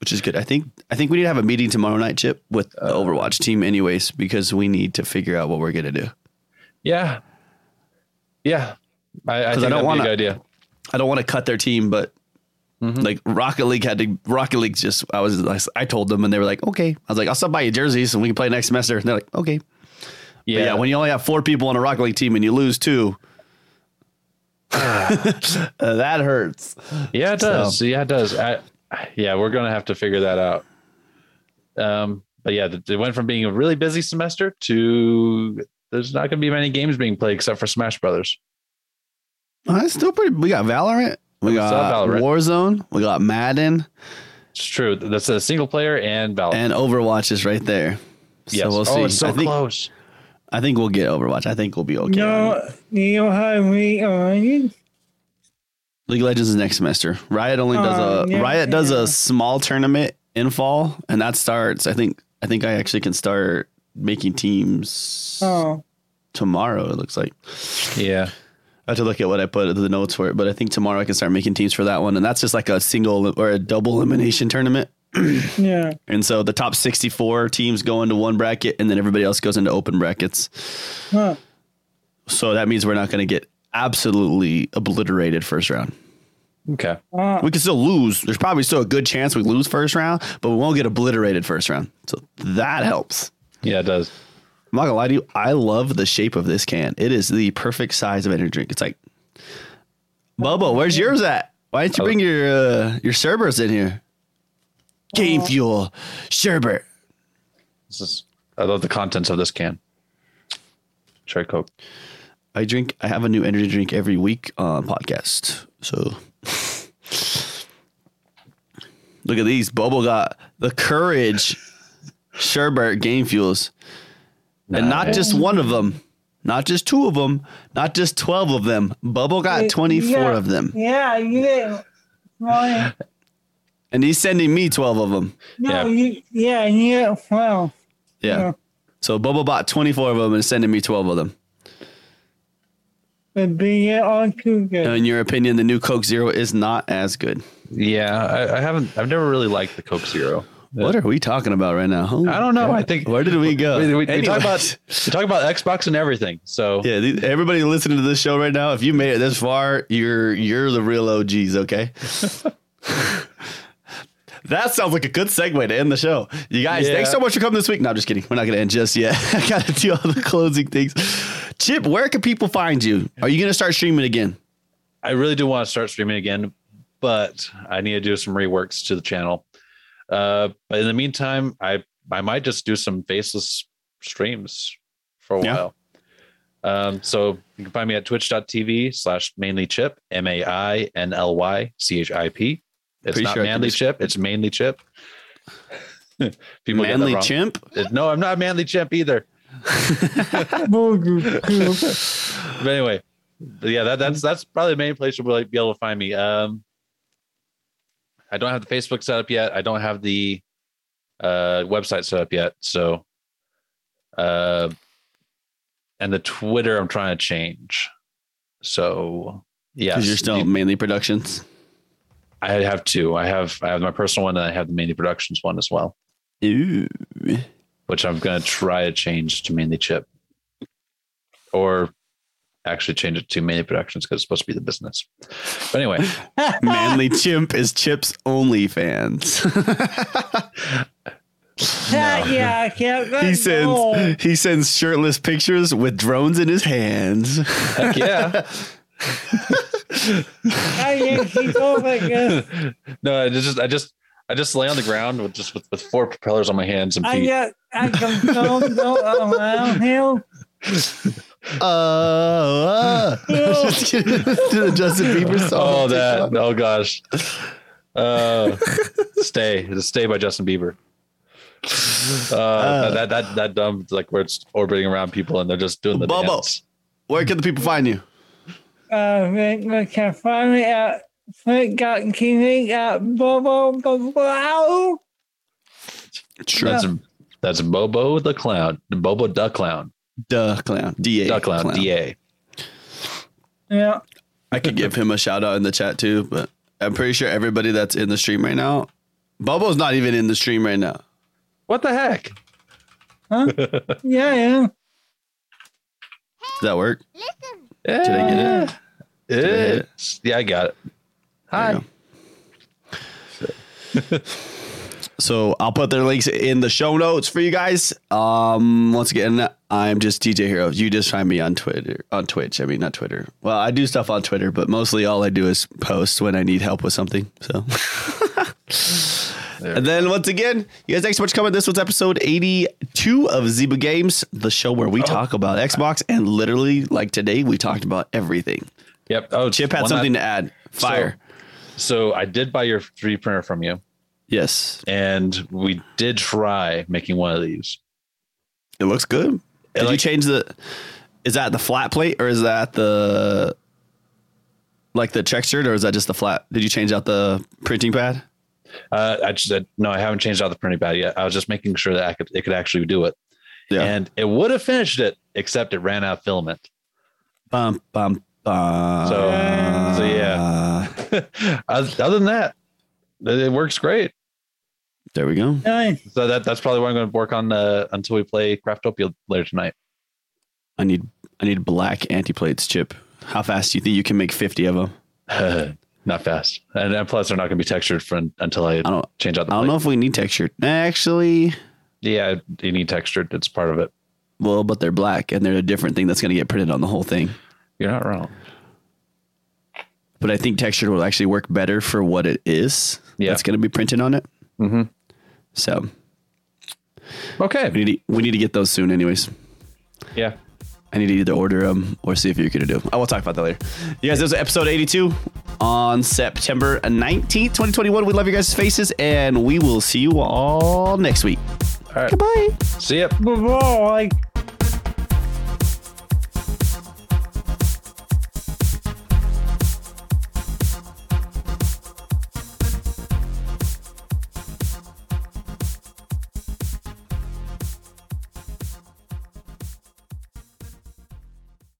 which is good. I think I think we need to have a meeting tomorrow night, Chip, with the Overwatch team, anyways, because we need to figure out what we're gonna do. Yeah. Yeah. I, I think I don't good idea. I don't want to cut their team, but Mhm. like Rocket League had to. Rocket League just I was like I told them and they were like, okay. I was like, I'll stop by your jerseys and we can play next semester. And they're like, okay. Yeah. But yeah, when you only have four people on a Rocket League team and you lose two, that hurts. Yeah, it So- does. Yeah, it does. I, yeah, we're gonna have to figure that out. Um, but yeah, it went from being a really busy semester to there's not gonna be many games being played except for Smash Brothers. Uh, it's still pretty. We got Valorant. We got Valorant. Warzone. We got Madden. It's true. That's a single player and Valve. And Overwatch is right there. So yes. we'll see. Oh, it's so I think close. I think we'll get Overwatch. I think we'll be okay. No, it. you have me on. League of Legends is next semester. Riot only does Oh, a yeah, Riot does yeah. a small tournament in fall, and that starts. I think I think I actually can start making teams Oh, tomorrow. It looks like. Yeah. I have to look at what I put the notes for it, but I think tomorrow I can start making teams for that one, and that's just like a single or a double elimination tournament. yeah. And so the top 64 teams go into one bracket, and then everybody else goes into open brackets. Huh. So that means we're not going to get absolutely obliterated first round. Okay. Uh, We can still lose. There's probably still a good chance we lose first round, but we won't get obliterated first round. So that helps. Yeah, it does. I'm not gonna lie to you. I love the shape of this can. It is the perfect size of energy drink. It's like, Bubba, where's yours at? Why didn't you bring your uh, your sherbers in here? Game fuel, sherbet. This is. I love the contents of this can. Cherry Coke. I drink. I have a new energy drink every week on podcast. So look at these. Bubble got the courage sherbet game fuels, and not just one of them, not just two of them, not just twelve of them. Bubble got twenty four yeah, of them, Yeah, you get. Well, and he's sending me twelve of them. no, Yeah. you, yeah, you get well. Yeah. Yeah. So Bubble bought twenty four of them and sending me twelve of them. But be it all too good. In your opinion, the new Coke Zero is not as good. Yeah, I, I haven't. I've never really liked the Coke Zero. What are we talking about right now? I don't know. I think Where did we go? we, we, we talk about we talk about Xbox and everything. So Yeah, th- everybody listening to this show right now, if you made it this far, you're you're the real OGs, okay? that sounds like a good segue to end the show. You guys, Yeah. thanks so much for coming this week. No, I'm just kidding. We're not going to end just yet. I got to do all the closing things. Chip, where can people find you? Are you going to start streaming again? I really do want to start streaming again, but I need to do some reworks to the channel. Uh, but in the meantime, I I might just do some faceless streams for a Yeah. while. Um, so you can find me at twitch.tv slash mainly chip, M A I N L Y C H I P. It's Pretty not sure manly chip, it's mainly chip. People Manly. Chimp? No, I'm not manly chimp either. But anyway, yeah, that, that's that's probably the main place you'll be able to find me. Um, I don't have the Facebook set up yet. I don't have the uh, website set up yet. So, uh, and the Twitter I'm trying to change. So, yeah, Because you're still mainly productions. I have two. I have I have my personal one and I have the Mainly Productions one as well, Ooh. which I'm gonna try to change to Mainly Chip, or actually change it to Mainly Productions because it's supposed to be the business. But anyway. Manly Chimp is Chip's only fans. Yeah, yeah, I can't he go. sends he sends shirtless pictures with drones in his hands. Heck yeah. I can't keep over it. no, I just I just I just lay on the ground with just with, with four propellers on my hands and feet. I feet. got, I can go, go around him. Uh, uh. Just kidding. to the Justin Bieber song. oh that oh gosh. Uh stay. Just stay by Justin Bieber. Uh, that that that dumb like where it's orbiting around people and they're just doing the Bubble. dance. Where can the people find you? Uh, they, they can find me at Flint.TV at Bobo Bobo. Sure. That's that's Bobo the clown. Bobo the clown. Duh clown. D A Duck clown. DA. Yeah. I could give him a shout out in the chat too, but I'm pretty sure everybody that's in the stream right now, Bubbo's not even in the stream right now. What the heck? Huh? yeah, yeah. Does that work? Did I get it? It? I hit it? Yeah, I got it. Hi. So I'll put their links in the show notes for you guys. Um, once again, I'm just DeeJayHerro. You just find me on Twitter, on Twitch. I mean, not Twitter. Well, I do stuff on Twitter, but mostly all I do is post when I need help with something. So, and then once again, you guys, thanks so much for coming. This was episode 82 of Zyba Games, the show where we talk about Xbox, and literally, like today, we talked about everything. Yep. Oh, Chip had something to add. Fire. So I did buy your 3D printer from you. Yes. and we did try making one of these. It looks good. Did you change the? Is that the flat plate or is that the like the textured or is that just the flat? Did you change out the printing pad? Uh, I just said no. I haven't changed out the printing pad yet. I was just making sure that I could it could actually do it, Yeah. and it would have finished it except it ran out of filament. Bum bum bum. So, so yeah. other other than that, it it works great. There we go. Nice. So that that's probably what I'm going to work on uh, until we play Craftopia later tonight. I need I need black anti plates, Chip. How fast do you think you can make fifty of them? Not fast, and, and plus they're not going to be textured for until I, I don't. change out the. I don't plate. know if we need textured. Actually, Yeah, you need textured. It's part of it. well, but they're black and they're a different thing that's going to get printed on the whole thing. You're not wrong. But I think textured will actually work better for what it is. Yeah. That's going to be printed on it. Mm-hmm. So Okay. we need to, we need to get those soon, anyways. Yeah. I need to either order them or see if you're gonna do them. I will talk about that later. You guys, this was episode 82 on September 19th, 2021. We love you guys' faces, and we will see you all next week. All right. Goodbye. See ya. Bye-bye.